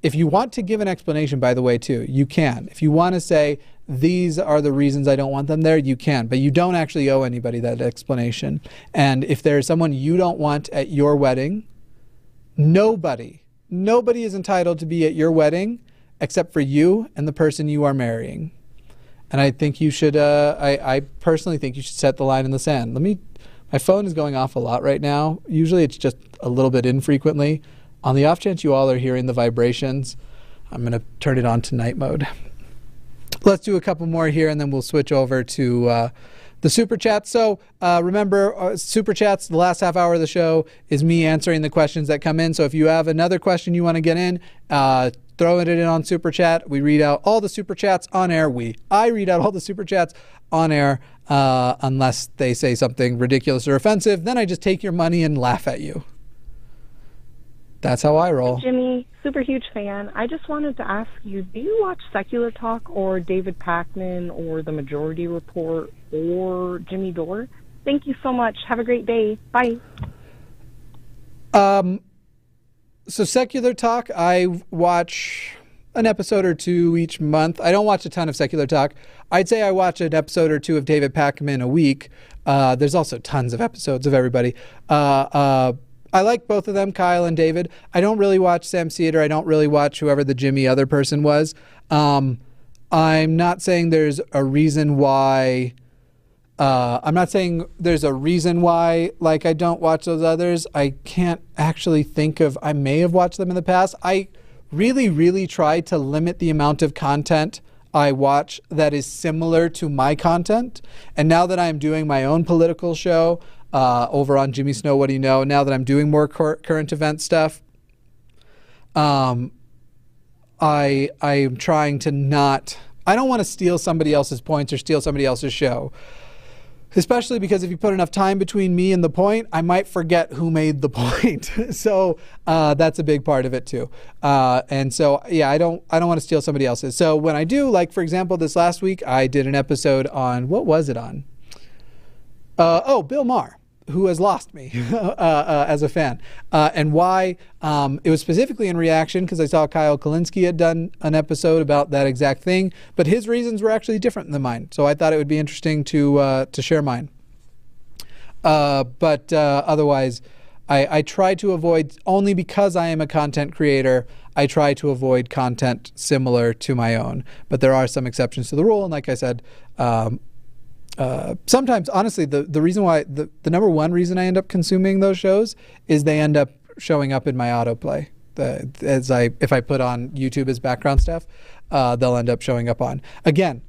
if you want to give an explanation, by the way, too, you can. If you want to say, these are the reasons I don't want them there, you can. But you don't actually owe anybody that explanation. And if there's someone you don't want at your wedding, nobody, nobody is entitled to be at your wedding except for you and the person you are marrying. And I think you should, uh, I, I personally think you should set the line in the sand. Let me, my phone is going off a lot right now. Usually it's just a little bit infrequently. On the off chance you all are hearing the vibrations, I'm going to turn it on to night mode. Let's do a couple more here and then we'll switch over to uh, the super chat. So uh, remember, uh, super chats, the last half hour of the show is me answering the questions that come in. So if you have another question you want to get in, uh, throw it in on super chat. We read out all the super chats on air. We, I read out all the super chats on air uh, unless they say something ridiculous or offensive. Then I just take your money and laugh at you. That's how I roll. Jimmy, super huge fan. I just wanted to ask you, do you watch Secular Talk or David Pakman or The Majority Report or Jimmy Dore? Thank you so much. Have a great day. Bye. Um, so Secular Talk, I watch an episode or two each month. I don't watch a ton of Secular Talk. I'd say I watch an episode or two of David Pakman a week. Uh, there's also tons of episodes of everybody. Uh, uh, I like both of them, Kyle and David. I don't really watch Sam Seder. I don't really watch whoever the Jimmy other person was. Um, I'm not saying there's a reason why uh, I'm not saying there's a reason why like I don't watch those others. I can't actually think of. I may have watched them in the past. I really, really try to limit the amount of content I watch that is similar to my content. And now that I'm doing my own political show uh, over on Jimmy Snow, What Do You Know? Now that I'm doing more cur- current event stuff, um, I I am trying to not. I don't want to steal somebody else's points or steal somebody else's show. Especially because if you put enough time between me and the point, I might forget who made the point. so uh, that's a big part of it too. Uh, and so yeah, I don't I don't want to steal somebody else's. So when I do, like for example, this last week I did an episode on what was it on? Uh, oh, Bill Maher who has lost me uh, uh, as a fan, uh, and why. Um, it was specifically in reaction because I saw Kyle Kulinski had done an episode about that exact thing, but his reasons were actually different than mine. So I thought it would be interesting to uh, to share mine. Uh, but uh, otherwise, I, I try to avoid only because I am a content creator. I try to avoid content similar to my own, but there are some exceptions to the rule. And like I said, um, uh, sometimes honestly the, the reason why the, the number one reason I end up consuming those shows is they end up showing up in my autoplay. The, as I if I put on YouTube as background stuff, uh, they'll end up showing up on. Again,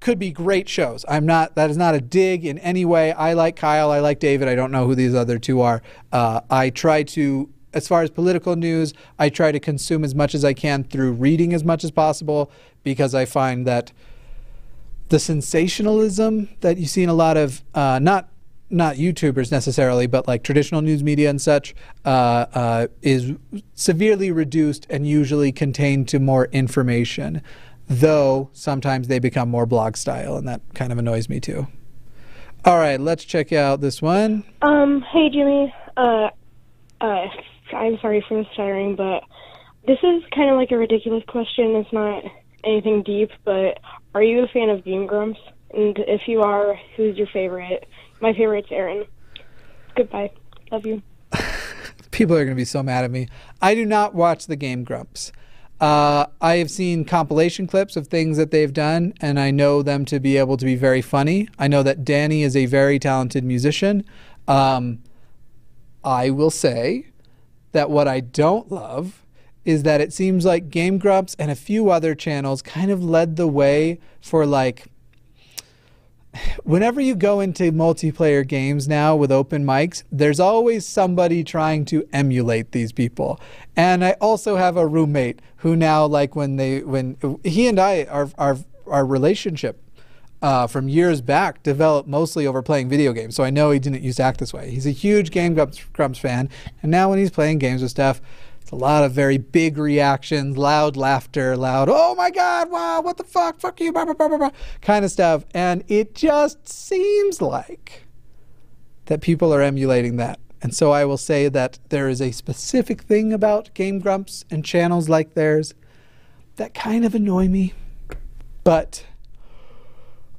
could be great shows. I'm not that is not a dig in any way. I like Kyle, I like David. I don't know who these other two are. Uh, I try to as far as political news, I try to consume as much as I can through reading as much as possible because I find that the sensationalism that you see in a lot of uh, not not YouTubers necessarily, but like traditional news media and such, uh, uh, is severely reduced and usually contained to more information. Though sometimes they become more blog style, and that kind of annoys me too. All right, let's check out this one. Um, hey Jimmy. Uh, uh, I'm sorry for the stuttering, but this is kind of like a ridiculous question. It's not anything deep, but are you a fan of Game Grumps? And if you are, who's your favorite? My favorite's Arin. Goodbye. Love you. People are going to be so mad at me. I do not watch the Game Grumps. Uh, I have seen compilation clips of things that they've done, and I know them to be able to be very funny. I know that Danny is a very talented musician. Um, I will say that what I don't love is that it seems like Game Grumps and a few other channels kind of led the way for like whenever you go into multiplayer games now with open mics, there's always somebody trying to emulate these people. And I also have a roommate who now like when they when he and I our our our relationship uh, from years back developed mostly over playing video games. So I know he didn't used to act this way. He's a huge Game Grumps, Grumps fan, and now when he's playing games with Steph, it's a lot of very big reactions, loud laughter, loud, oh my God, wow, what the fuck, fuck you, blah, blah, blah, blah, blah, kind of stuff. And it just seems like that people are emulating that. And so I will say that there is a specific thing about Game Grumps and channels like theirs that kind of annoy me. But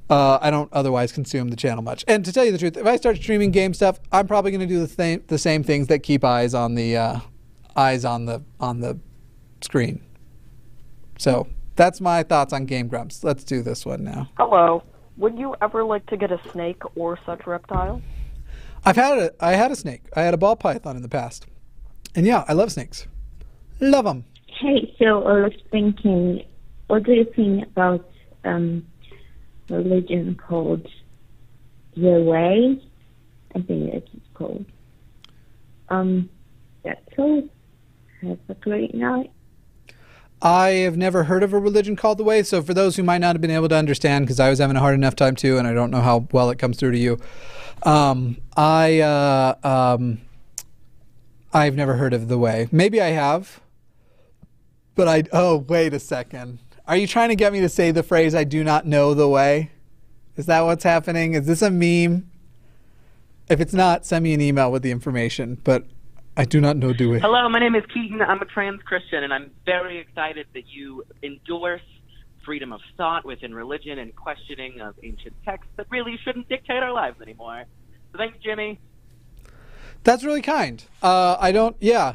uh, I don't otherwise consume the channel much. And to tell you the truth, if I start streaming game stuff, I'm probably going to do the, th- the same things that keep eyes on the uh, eyes on the on the screen. So that's my thoughts on Game Grumps. Let's do this one now. Hello. Would you ever like to get a snake or such reptile? I've had a I had a snake. I had a ball python in the past, and yeah, I love snakes. Love them. Hey, so I was thinking, what do you think about um, religion called the Way? I think it's called. Um, that's all. Have a great night. I have never heard of a religion called the Way. So for those who might not have been able to understand, because I was having a hard enough time too, and I don't know how well it comes through to you, um, I uh, um, I've never heard of the Way. Maybe I have, but I oh wait a second. Are you trying to get me to say the phrase "I do not know the way"? Is that what's happening? Is this a meme? If it's not, send me an email with the information. But I do not know the way. Hello, my name is Keaton. I'm a trans Christian, and I'm very excited that you endorse freedom of thought within religion and questioning of ancient texts that really shouldn't dictate our lives anymore. So thanks, Jimmy. That's really kind. Uh, I don't. Yeah.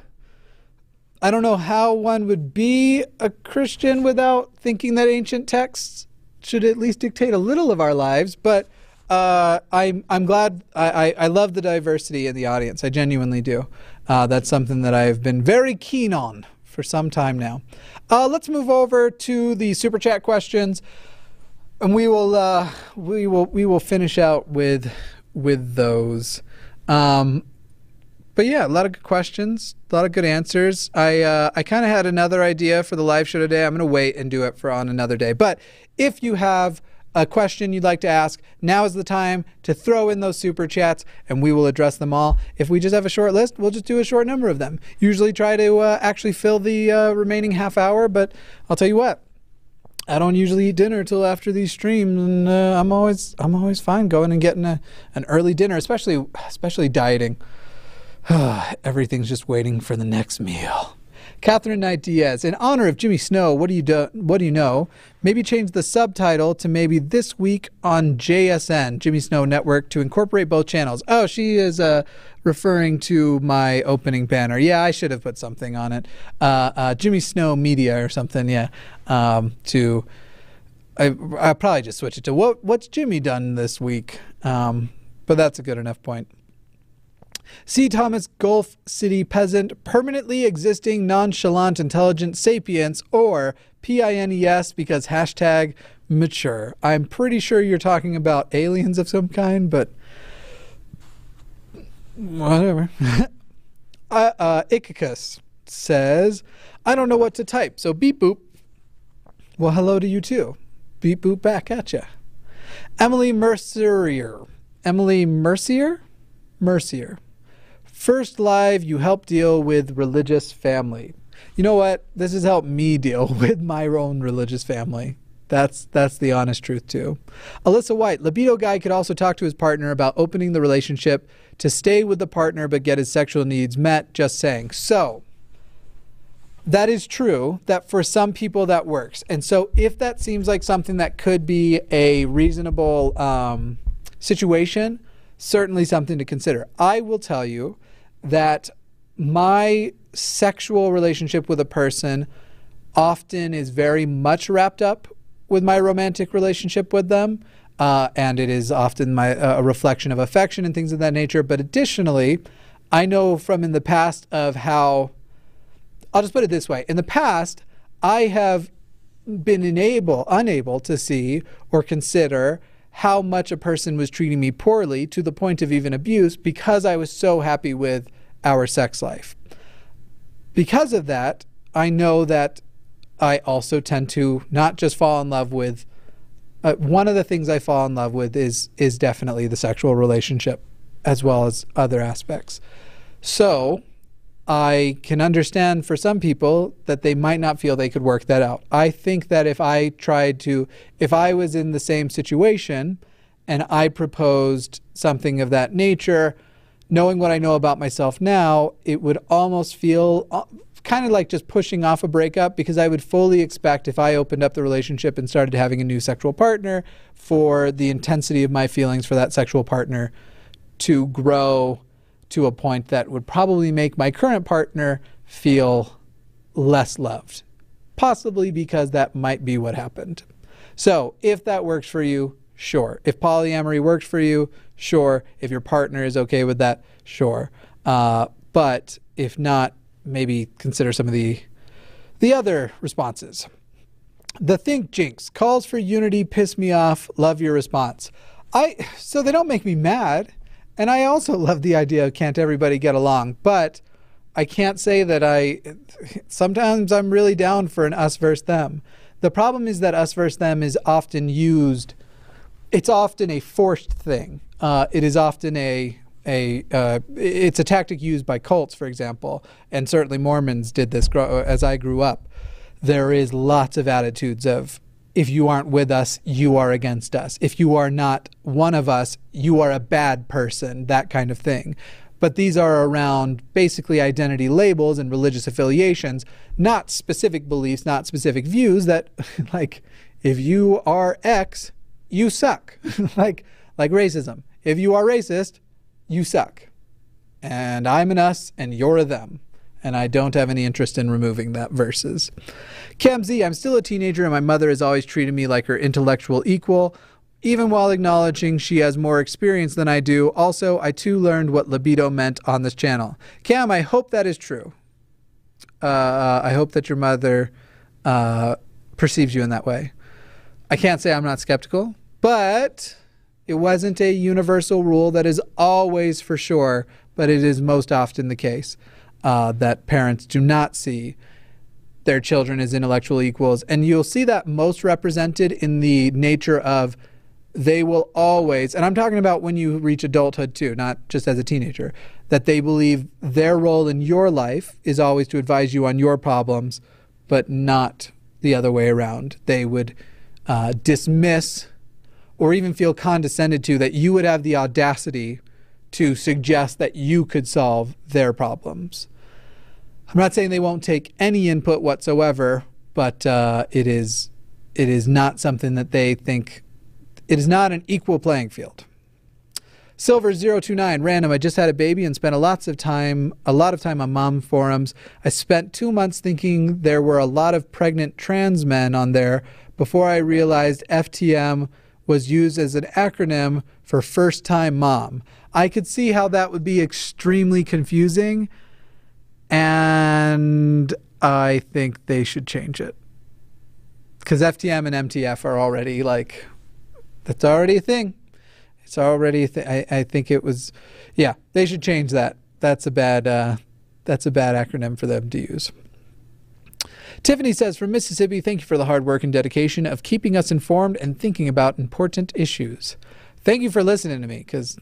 I don't know how one would be a Christian without thinking that ancient texts should at least dictate a little of our lives, but uh, I'm I'm glad. I, I, I love the diversity in the audience. I genuinely do. Uh, that's something that I've been very keen on for some time now. Uh, let's move over to the super chat questions, and we will uh, we will we will finish out with with those. Um, but yeah, a lot of good questions, a lot of good answers. I uh, I kind of had another idea for the live show today. I'm going to wait and do it for on another day. But if you have a question you'd like to ask, now is the time to throw in those super chats and we will address them all. If we just have a short list, we'll just do a short number of them. Usually try to uh, actually fill the uh, remaining half hour, but I'll tell you what. I don't usually eat dinner till after these streams, and uh, I'm always I'm always fine going and getting a, an early dinner, especially especially dieting. Everything's just waiting for the next meal. Catherine Knight Diaz, in honor of Jimmy Snow, what do you do? What do you know? Maybe change the subtitle to maybe this week on JSN, Jimmy Snow Network, to incorporate both channels. Oh, she is uh, referring to my opening banner. Yeah, I should have put something on it. Uh, uh, Jimmy Snow Media or something. Yeah, um, to I I probably just switch it to what what's Jimmy done this week. Um, but that's a good enough point. C. Thomas Gulf City Peasant, permanently existing nonchalant intelligent sapience, or PINES because hashtag mature. I'm pretty sure you're talking about aliens of some kind, but whatever. uh, uh, says, I don't know what to type, so beep boop. Well, hello to you too. Beep boop back at ya. Emily Mercier. Emily Mercier? Mercier. First live, you help deal with religious family. You know what? This has helped me deal with my own religious family. That's that's the honest truth too. Alyssa White, libido guy could also talk to his partner about opening the relationship to stay with the partner but get his sexual needs met. Just saying. So that is true that for some people that works. And so if that seems like something that could be a reasonable um, situation, certainly something to consider. I will tell you that my sexual relationship with a person often is very much wrapped up with my romantic relationship with them. Uh, and it is often my uh, a reflection of affection and things of that nature. But additionally, I know from in the past of how I'll just put it this way: in the past, I have been unable unable to see or consider how much a person was treating me poorly to the point of even abuse because I was so happy with our sex life. Because of that, I know that I also tend to not just fall in love with uh, one of the things I fall in love with is is definitely the sexual relationship as well as other aspects. So, I can understand for some people that they might not feel they could work that out. I think that if I tried to, if I was in the same situation and I proposed something of that nature, knowing what I know about myself now, it would almost feel uh, kind of like just pushing off a breakup because I would fully expect if I opened up the relationship and started having a new sexual partner for the intensity of my feelings for that sexual partner to grow to a point that would probably make my current partner feel less loved. Possibly because that might be what happened. So, if that works for you, sure. If polyamory works for you, sure. If your partner is okay with that, sure. Uh, but if not, maybe consider some of the the other responses. The Think Jinx calls for unity, piss me off, love your response. I so they don't make me mad. And I also love the idea of can't everybody get along, but I can't say that I sometimes I'm really down for an us versus them. The problem is that us versus them is often used it's often a forced thing. Uh, it is often a a uh, it's a tactic used by cults, for example, and certainly Mormons did this as I grew up. There is lots of attitudes of if you aren't with us, you are against us. If you are not one of us, you are a bad person, that kind of thing. But these are around basically identity labels and religious affiliations, not specific beliefs, not specific views that like if you are X, you suck. like like racism. If you are racist, you suck. And I'm an us and you're a them and I don't have any interest in removing that verses. Cam Z, I'm still a teenager and my mother has always treated me like her intellectual equal. even while acknowledging she has more experience than I do. Also, I too learned what libido meant on this channel. Cam, I hope that is true. Uh, I hope that your mother uh, perceives you in that way. I can't say I'm not skeptical, but it wasn't a universal rule that is always for sure, but it is most often the case uh, that parents do not see their children as intellectual equals. And you'll see that most represented in the nature of they will always, and I'm talking about when you reach adulthood too, not just as a teenager, that they believe their role in your life is always to advise you on your problems, but not the other way around. They would uh, dismiss or even feel condescended to that you would have the audacity to suggest that you could solve their problems. I'm not saying they won't take any input whatsoever, but uh, it is it is not something that they think it is not an equal playing field. Silver 029 random. I just had a baby and spent a lots of time a lot of time on mom forums. I spent 2 months thinking there were a lot of pregnant trans men on there before I realized FTM was used as an acronym for first time mom. I could see how that would be extremely confusing and I think they should change it. Cuz FTM and MTF are already like that's already a thing. It's already a I think it was, yeah, they should change that. That's a bad, uh, that's a bad acronym for them to use. Tiffany says from Mississippi, thank you for the hard work and dedication of keeping us informed and thinking about important issues. Thank you for listening to me because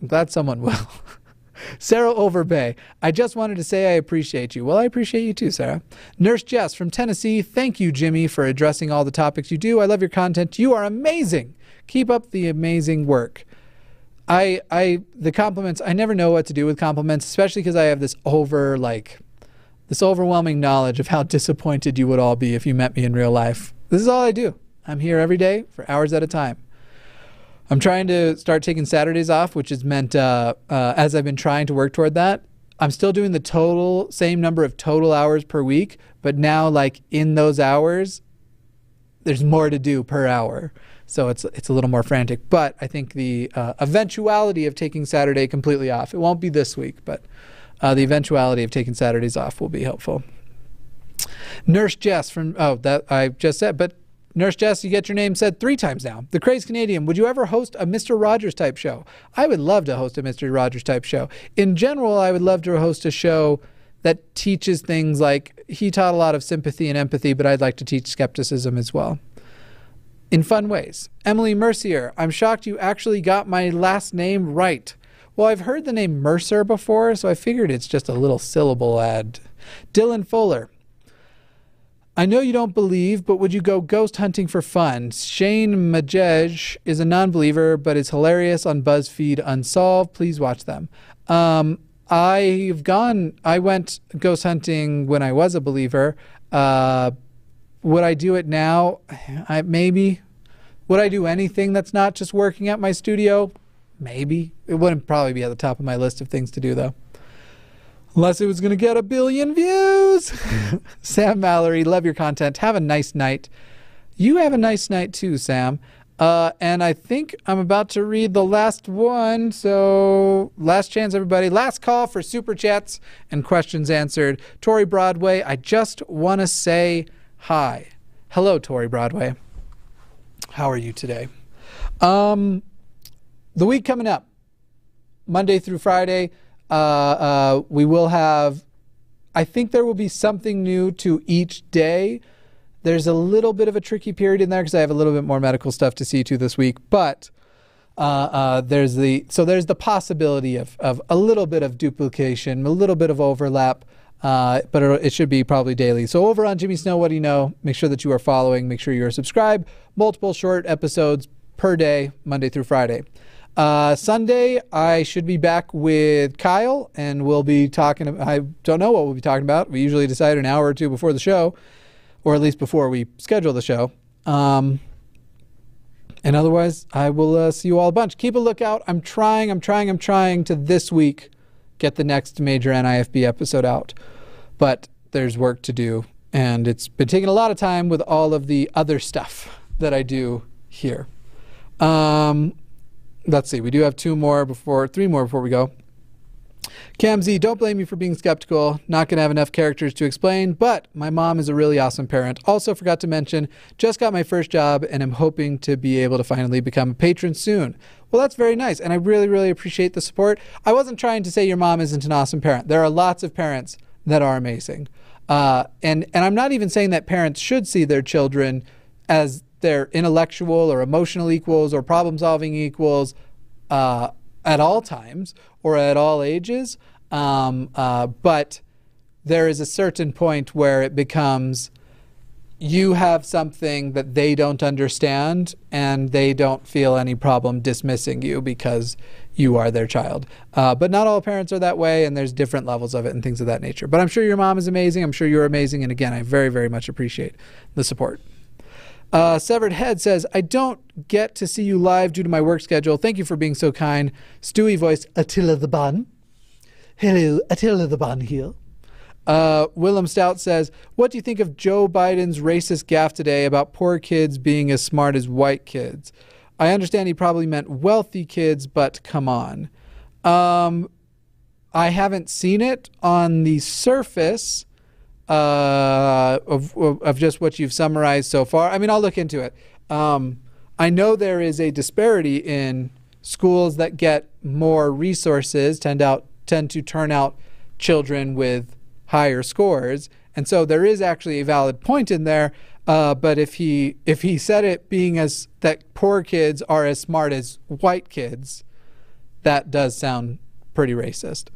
I'm glad someone will. Sarah Overbay, I just wanted to say I appreciate you. Well, I appreciate you too, Sarah. Nurse Jess from Tennessee, thank you, Jimmy, for addressing all the topics you do. I love your content. You are amazing. Keep up the amazing work. I, I, the compliments, I never know what to do with compliments, especially because I have this over, like, this overwhelming knowledge of how disappointed you would all be if you met me in real life. This is all I do. I'm here every day for hours at a time. I'm trying to start taking Saturdays off, which has meant uh, uh, as I've been trying to work toward that, I'm still doing the total same number of total hours per week, but now like in those hours, there's more to do per hour. So it's it's a little more frantic. But I think the uh, eventuality of taking Saturday completely off, it won't be this week, but uh, the eventuality of taking Saturdays off will be helpful. Nurse Jess from oh that I just said, but Nurse Jess, you get your name said three times now. The Crazed Canadian, would you ever host a Mr. Rogers type show? I would love to host a Mr. Rogers type show. In general, I would love to host a show that teaches things like he taught a lot of sympathy and empathy, but I'd like to teach skepticism as well. In fun ways. Emily Mercier, I'm shocked you actually got my last name right. Well, I've heard the name Mercer before, so I figured it's just a little syllable add. Dylan Fuller, I know you don't believe, but would you go ghost hunting for fun? Shane Madej is a non believer, but is hilarious on BuzzFeed Unsolved. Please watch them. Um, I've gone, I went ghost hunting when I was a believer. Uh, would I do it now? I, maybe. Would I do anything that's not just working at my studio? Maybe. It wouldn't probably be at the top of my list of things to do, though unless it was going to get a billion views. Sam Mallory, love your content. Have a nice night. You have a nice night too, Sam. Uh, and I think I'm about to read the last one. So, last chance, everybody. Last call for super chats and questions answered. Tori Broadway, I just want to say hi. Hello, Tori Broadway. How are you today? Um, the week coming up, Monday through Friday, uh, uh, we will have, I think there will be something new to each day. There's a little bit of a tricky period in there because I have a little bit more medical stuff to see to this week, but uh, uh, there's the so there's the possibility of, of a little bit of duplication, a little bit of overlap, uh, but it, it, should be probably daily. So over on Jimmy Snow, what do you know? Make sure that you are following. Make sure you are subscribed. Multiple short episodes per day, Monday through Friday. Uh, Sunday, I should be back with Kyle, and we'll be talking. I don't know what we'll be talking about. We usually decide an hour or two before the show, or at least before we schedule the show. Um, and otherwise, I will uh, see you all a bunch. Keep a lookout. I'm trying, I'm trying, I'm trying to this week get the next major NIFB episode out. But there's work to do, and it's been taking a lot of time with all of the other stuff that I do here. Um, let's see. We do have two more before, three more before we go. Cam Z, don't blame me for being skeptical. Not going to have enough characters to explain, but my mom is a really awesome parent. Also, forgot to mention, just got my first job and am hoping to be able to finally become a patron soon. Well, that's very nice, and I really, really appreciate the support. I wasn't trying to say your mom isn't an awesome parent. There are lots of parents that are amazing. Uh, and, and I'm not even saying that parents should see their children as their intellectual or emotional equals or problem solving equals uh, at all times or at all ages. Um, uh, but there is a certain point where it becomes you have something that they don't understand and they don't feel any problem dismissing you because you are their child. Uh, but not all parents are that way, and there's different levels of it and things of that nature. But I'm sure your mom is amazing. I'm sure you're amazing. And again, I very, very much appreciate the support. Uh, Severed Head says, I don't get to see you live due to my work schedule. Thank you for being so kind. Stewie voice, Attila the Bun. Hello, Attila the Bun here. Uh, Willem Stout says, What do you think of Joe Biden's racist gaffe today about poor kids being as smart as white kids? I understand he probably meant wealthy kids, but come on. Um, I haven't seen it on the surface uh, of, of just what you've summarized so far. I mean, I'll look into it. Um, I know there is a disparity in schools that get more resources tend out tend to turn out children with higher scores, and so there is actually a valid point in there. Uh, but if he if he said it being as that poor kids are as smart as white kids, that does sound pretty racist.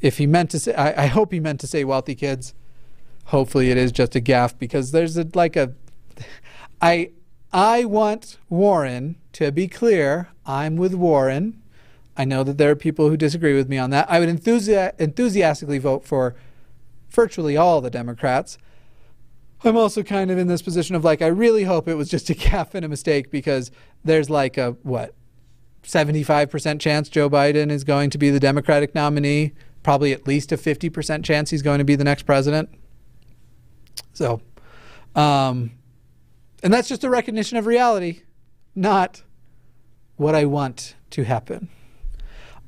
If he meant to say, I, I hope he meant to say wealthy kids hopefully it is just a gaffe because there's a, like a I I want Warren to be clear. I'm with Warren. I know that there are people who disagree with me on that. I would enthusi- enthusiastically vote for virtually all the Democrats. I'm also kind of in this position of like I really hope it was just a gaffe and a mistake because there's like a what 75% chance Joe Biden is going to be the Democratic nominee, probably at least a 50% chance he's going to be the next president. So, um, and that's just a recognition of reality, not what I want to happen.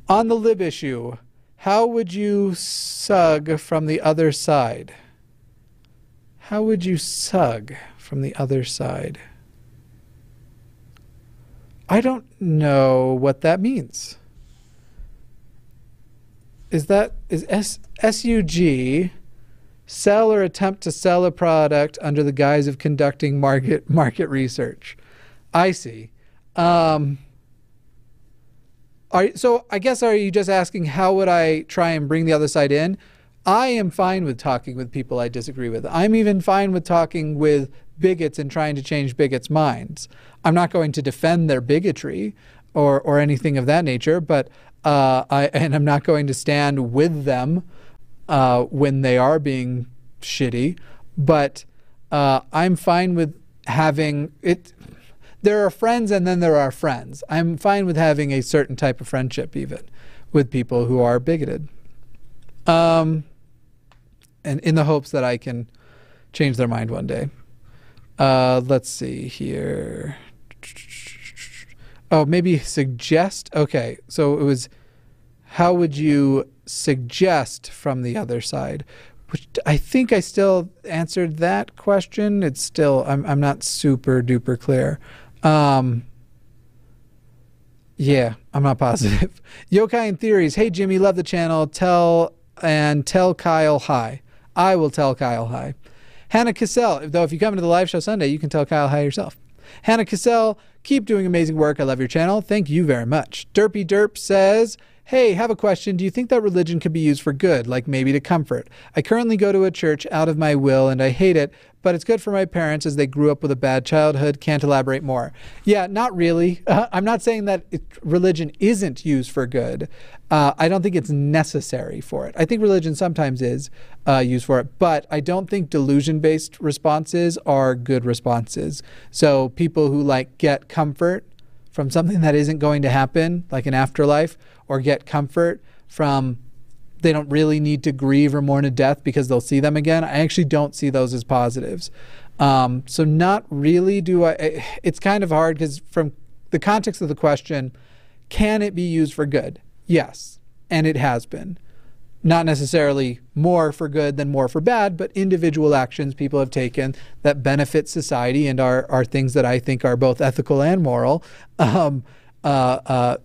On the lib issue, how would you sug from the other side? How would you sug from the other side? I don't know what that means. Is that is S S U G sell or attempt to sell a product under the guise of conducting market market research. I see. Um, are, so I guess are you just asking how would I try and bring the other side in? I am fine with talking with people I disagree with. I'm even fine with talking with bigots and trying to change bigots' minds. I'm not going to defend their bigotry or or anything of that nature, but uh, I and I'm not going to stand with them uh, when they are being shitty, but uh, I'm fine with having it. There are friends and then there are friends. I'm fine with having a certain type of friendship, even with people who are bigoted. Um, and in the hopes that I can change their mind one day. Uh, let's see here. Oh, maybe suggest. Okay, so it was how would you suggest from the other side? Which I think I still answered that question. It's still I'm I'm not super duper clear. Um, yeah, I'm not positive. Yokai and Theories. Hey Jimmy, love the channel. Tell and tell Kyle hi. I will tell Kyle hi. Hannah Cassell, though if you come to the live show Sunday, you can tell Kyle hi yourself. Hannah Cassell, keep doing amazing work. I love your channel. Thank you very much. Derpy Derp says, Hey, have a question. Do you think that religion could be used for good, like maybe to comfort? I currently go to a church out of my will and I hate it, but it's good for my parents as they grew up with a bad childhood. Can't elaborate more. Yeah, not really. Uh, I'm not saying that it, religion isn't used for good. Uh, I don't think it's necessary for it. I think religion sometimes is uh, used for it, but I don't think delusion based responses are good responses. So people who like get comfort from something that isn't going to happen, like an afterlife, or get comfort from they don't really need to grieve or mourn a death because they'll see them again. I actually don't see those as positives. Um, so not really do I. It's kind of hard because from the context of the question, can it be used for good? Yes, and it has been. Not necessarily more for good than more for bad, but individual actions people have taken that benefit society and are, are things that I think are both ethical and moral um, uh, uh,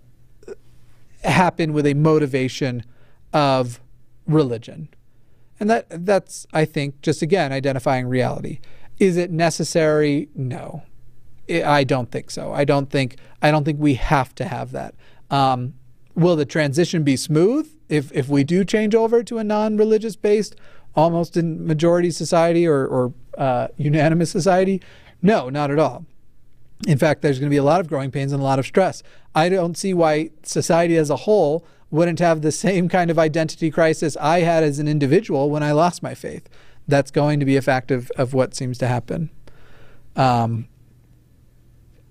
happen with a motivation of religion. And that that's I think just again identifying reality. Is it necessary? No. I don't think so. I don't think I don't think we have to have that. Um, will the transition be smooth if if we do change over to a non-religious based, almost in majority society or or uh, unanimous society? No, not at all. In fact, there's going to be a lot of growing pains and a lot of stress. I don't see why society as a whole wouldn't have the same kind of identity crisis I had as an individual when I lost my faith. That's going to be a fact of, of what seems to happen. Um,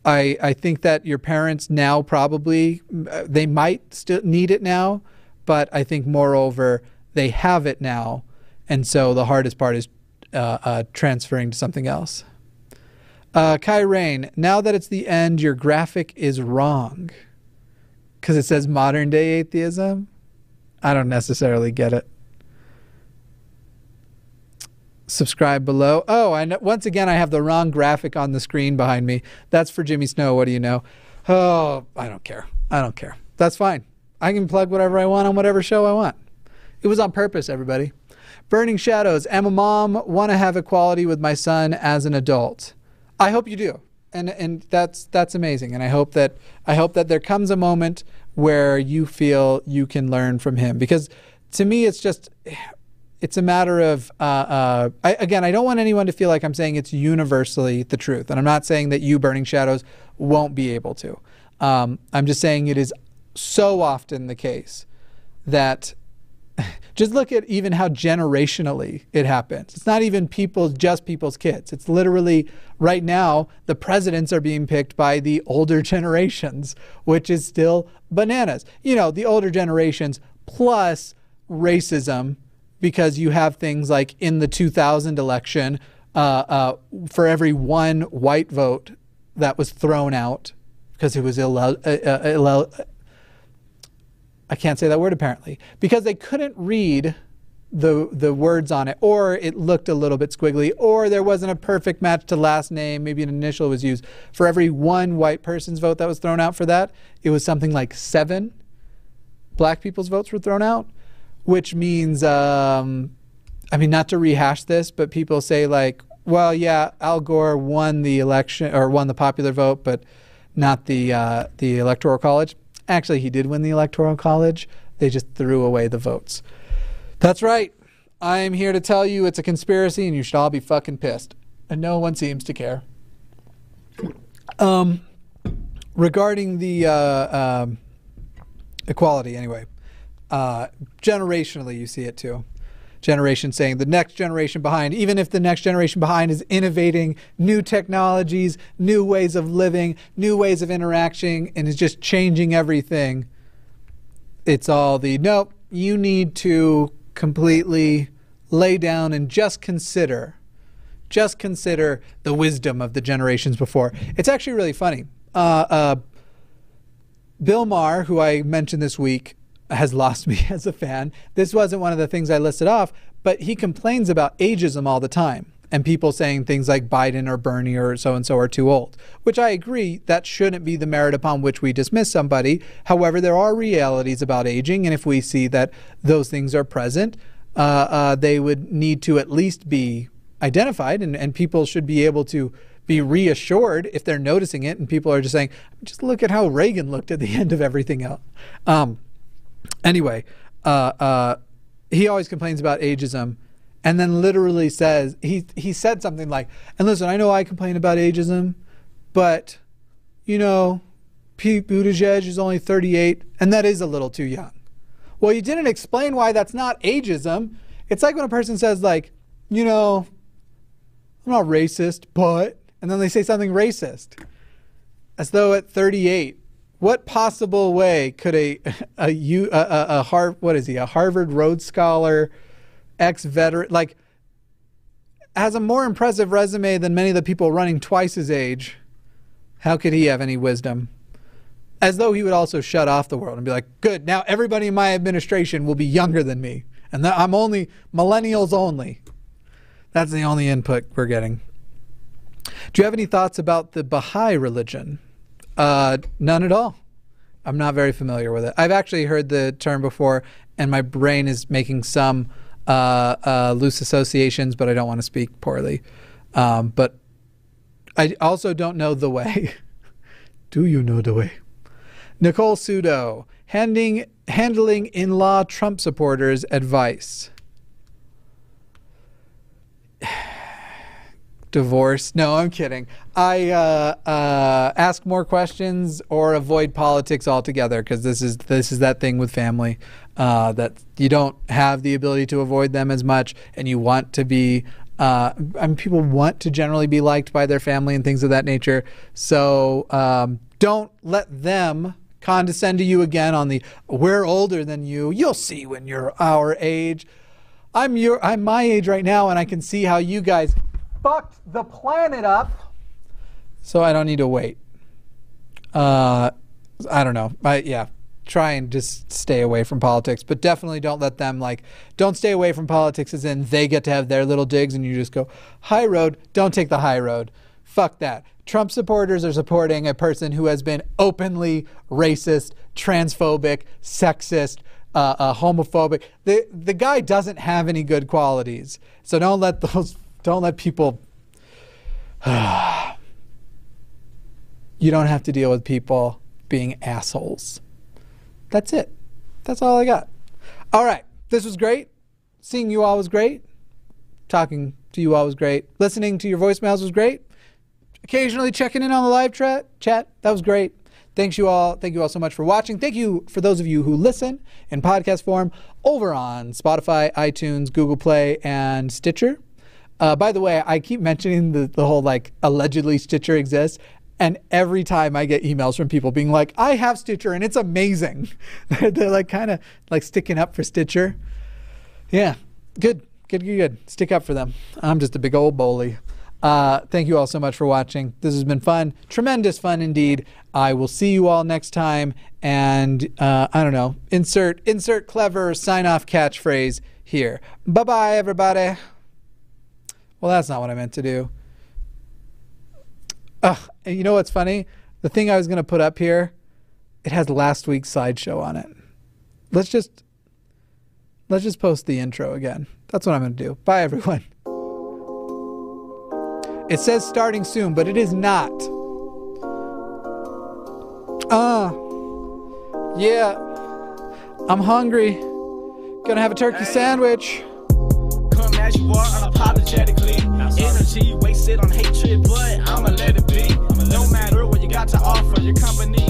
I, I think that your parents now probably uh, they might still need it now, but I think moreover they have it now, and so the hardest part is uh, uh, transferring to something else. Uh, Kai Rain, now that it's the end, your graphic is wrong because it says modern day atheism. I don't necessarily get it. Subscribe below. Oh, and once again, I have the wrong graphic on the screen behind me. That's for Jimmy Snow. What do you know? Oh, I don't care. I don't care. That's fine. I can plug whatever I want on whatever show I want. It was on purpose, everybody. Burning Shadows. Am a mom. Want to have equality with my son as an adult. I hope you do. And and that's that's amazing. And I hope that I hope that there comes a moment where you feel you can learn from him because to me it's just it's a matter of uh, uh, I, again i don't want anyone to feel like i'm saying it's universally the truth and i'm not saying that you burning shadows won't be able to um, i'm just saying it is so often the case that just look at even how generationally it happens. It's not even people, just people's kids. It's literally right now the presidents are being picked by the older generations, which is still bananas. You know, the older generations plus racism, because you have things like in the 2000 election, uh, uh, for every one white vote that was thrown out because it was illegal. Uh, uh, I can't say that word apparently because they couldn't read the the words on it, or it looked a little bit squiggly, or there wasn't a perfect match to last name. Maybe an initial was used. For every one white person's vote that was thrown out for that, it was something like seven black people's votes were thrown out, which means, um, I mean, not to rehash this, but people say like, well, yeah, Al Gore won the election or won the popular vote, but not the uh, the electoral college. Actually, he did win the Electoral College. They just threw away the votes. That's right. I'm here to tell you it's a conspiracy and you should all be fucking pissed. And no one seems to care. Um, regarding the uh, um, equality, anyway, uh, generationally, you see it too generation saying the next generation behind, even if the next generation behind is innovating new technologies, new ways of living, new ways of interacting, and is just changing everything. It's all the nope, you need to completely lay down and just consider, just consider the wisdom of the generations before. It's actually really funny. Uh, uh, Bill Maher, who I mentioned this week, has lost me as a fan. This wasn't one of the things I listed off, but he complains about ageism all the time and people saying things like Biden or Bernie or so and so are too old, which I agree that shouldn't be the merit upon which we dismiss somebody. However, there are realities about aging, and if we see that those things are present, uh, uh, they would need to at least be identified, and, and people should be able to be reassured if they're noticing it. And people are just saying, just look at how Reagan looked at the end of everything else. Um, Anyway, uh, uh, he always complains about ageism and then literally says, he, he said something like, and listen, I know I complain about ageism, but, you know, Pete Buttigieg is only 38, and that is a little too young. Well, you didn't explain why that's not ageism. It's like when a person says, like, you know, I'm not racist, but, and then they say something racist. As though at 38, what possible way could a a, a, a, a Har- what is he a Harvard Rhodes Scholar, ex veteran like has a more impressive resume than many of the people running twice his age? How could he have any wisdom? As though he would also shut off the world and be like, good, now everybody in my administration will be younger than me. And I'm only millennials only. That's the only input we're getting. Do you have any thoughts about the Baha'i religion? Uh, none at all. I'm not very familiar with it. I've actually heard the term before, and my brain is making some uh, uh, loose associations, but I don't want to speak poorly. Um, but I also don't know the way. Do you know the way? Nicole Sudo, handing, handling in law Trump supporters advice. Divorce. No, I'm kidding. I uh, uh, ask more questions or avoid politics altogether because this is this is that thing with family uh, that you don't have the ability to avoid them as much, and you want to be. Uh, I mean, people want to generally be liked by their family and things of that nature. So um, don't let them condescend to you again on the "we're older than you." You'll see when you're our age. I'm your I'm my age right now, and I can see how you guys fucked the planet up. So I don't need to wait. Uh, I don't know. I yeah. Try and just stay away from politics, but definitely don't let them like. Don't stay away from politics as in they get to have their little digs and you just go high road. Don't take the high road. Fuck that. Trump supporters are supporting a person who has been openly racist, transphobic, sexist, uh, uh, homophobic. The the guy doesn't have any good qualities. So don't let those don't let people. you don't have to deal with people being assholes. That's it. That's all I got. All right. This was great. Seeing you all was great. Talking to you all was great. Listening to your voicemails was great. Occasionally checking in on the live tra- chat. That was great. Thanks you all. Thank you all so much for watching. Thank you for those of you who listen in podcast form over on Spotify, iTunes, Google Play, and Stitcher. Uh, by the way, I keep mentioning the, the whole like allegedly Stitcher exists. And every time I get emails from people being like, I have Stitcher and it's amazing. They're like kind of like sticking up for Stitcher. Yeah, good, good, good, good. Stick up for them. I'm just a big old bully. Uh, thank you all so much for watching. This has been fun, tremendous fun indeed. I will see you all next time. And uh, I don't know, insert insert clever sign off catchphrase here. Bye bye, everybody. Well, that's not what I meant to do. Ugh, and you know what's funny? The thing I was going to put up here, it has last week's sideshow on it. Let's just let's just post the intro again. That's what I'm going to do. Bye everyone. It says starting soon, but it is not. Ah. Uh, yeah. I'm hungry. Gonna have a turkey sandwich. Come as you are unapologetically. Wasted on hatred, but I'ma let it be. No matter what you got to offer, your combination.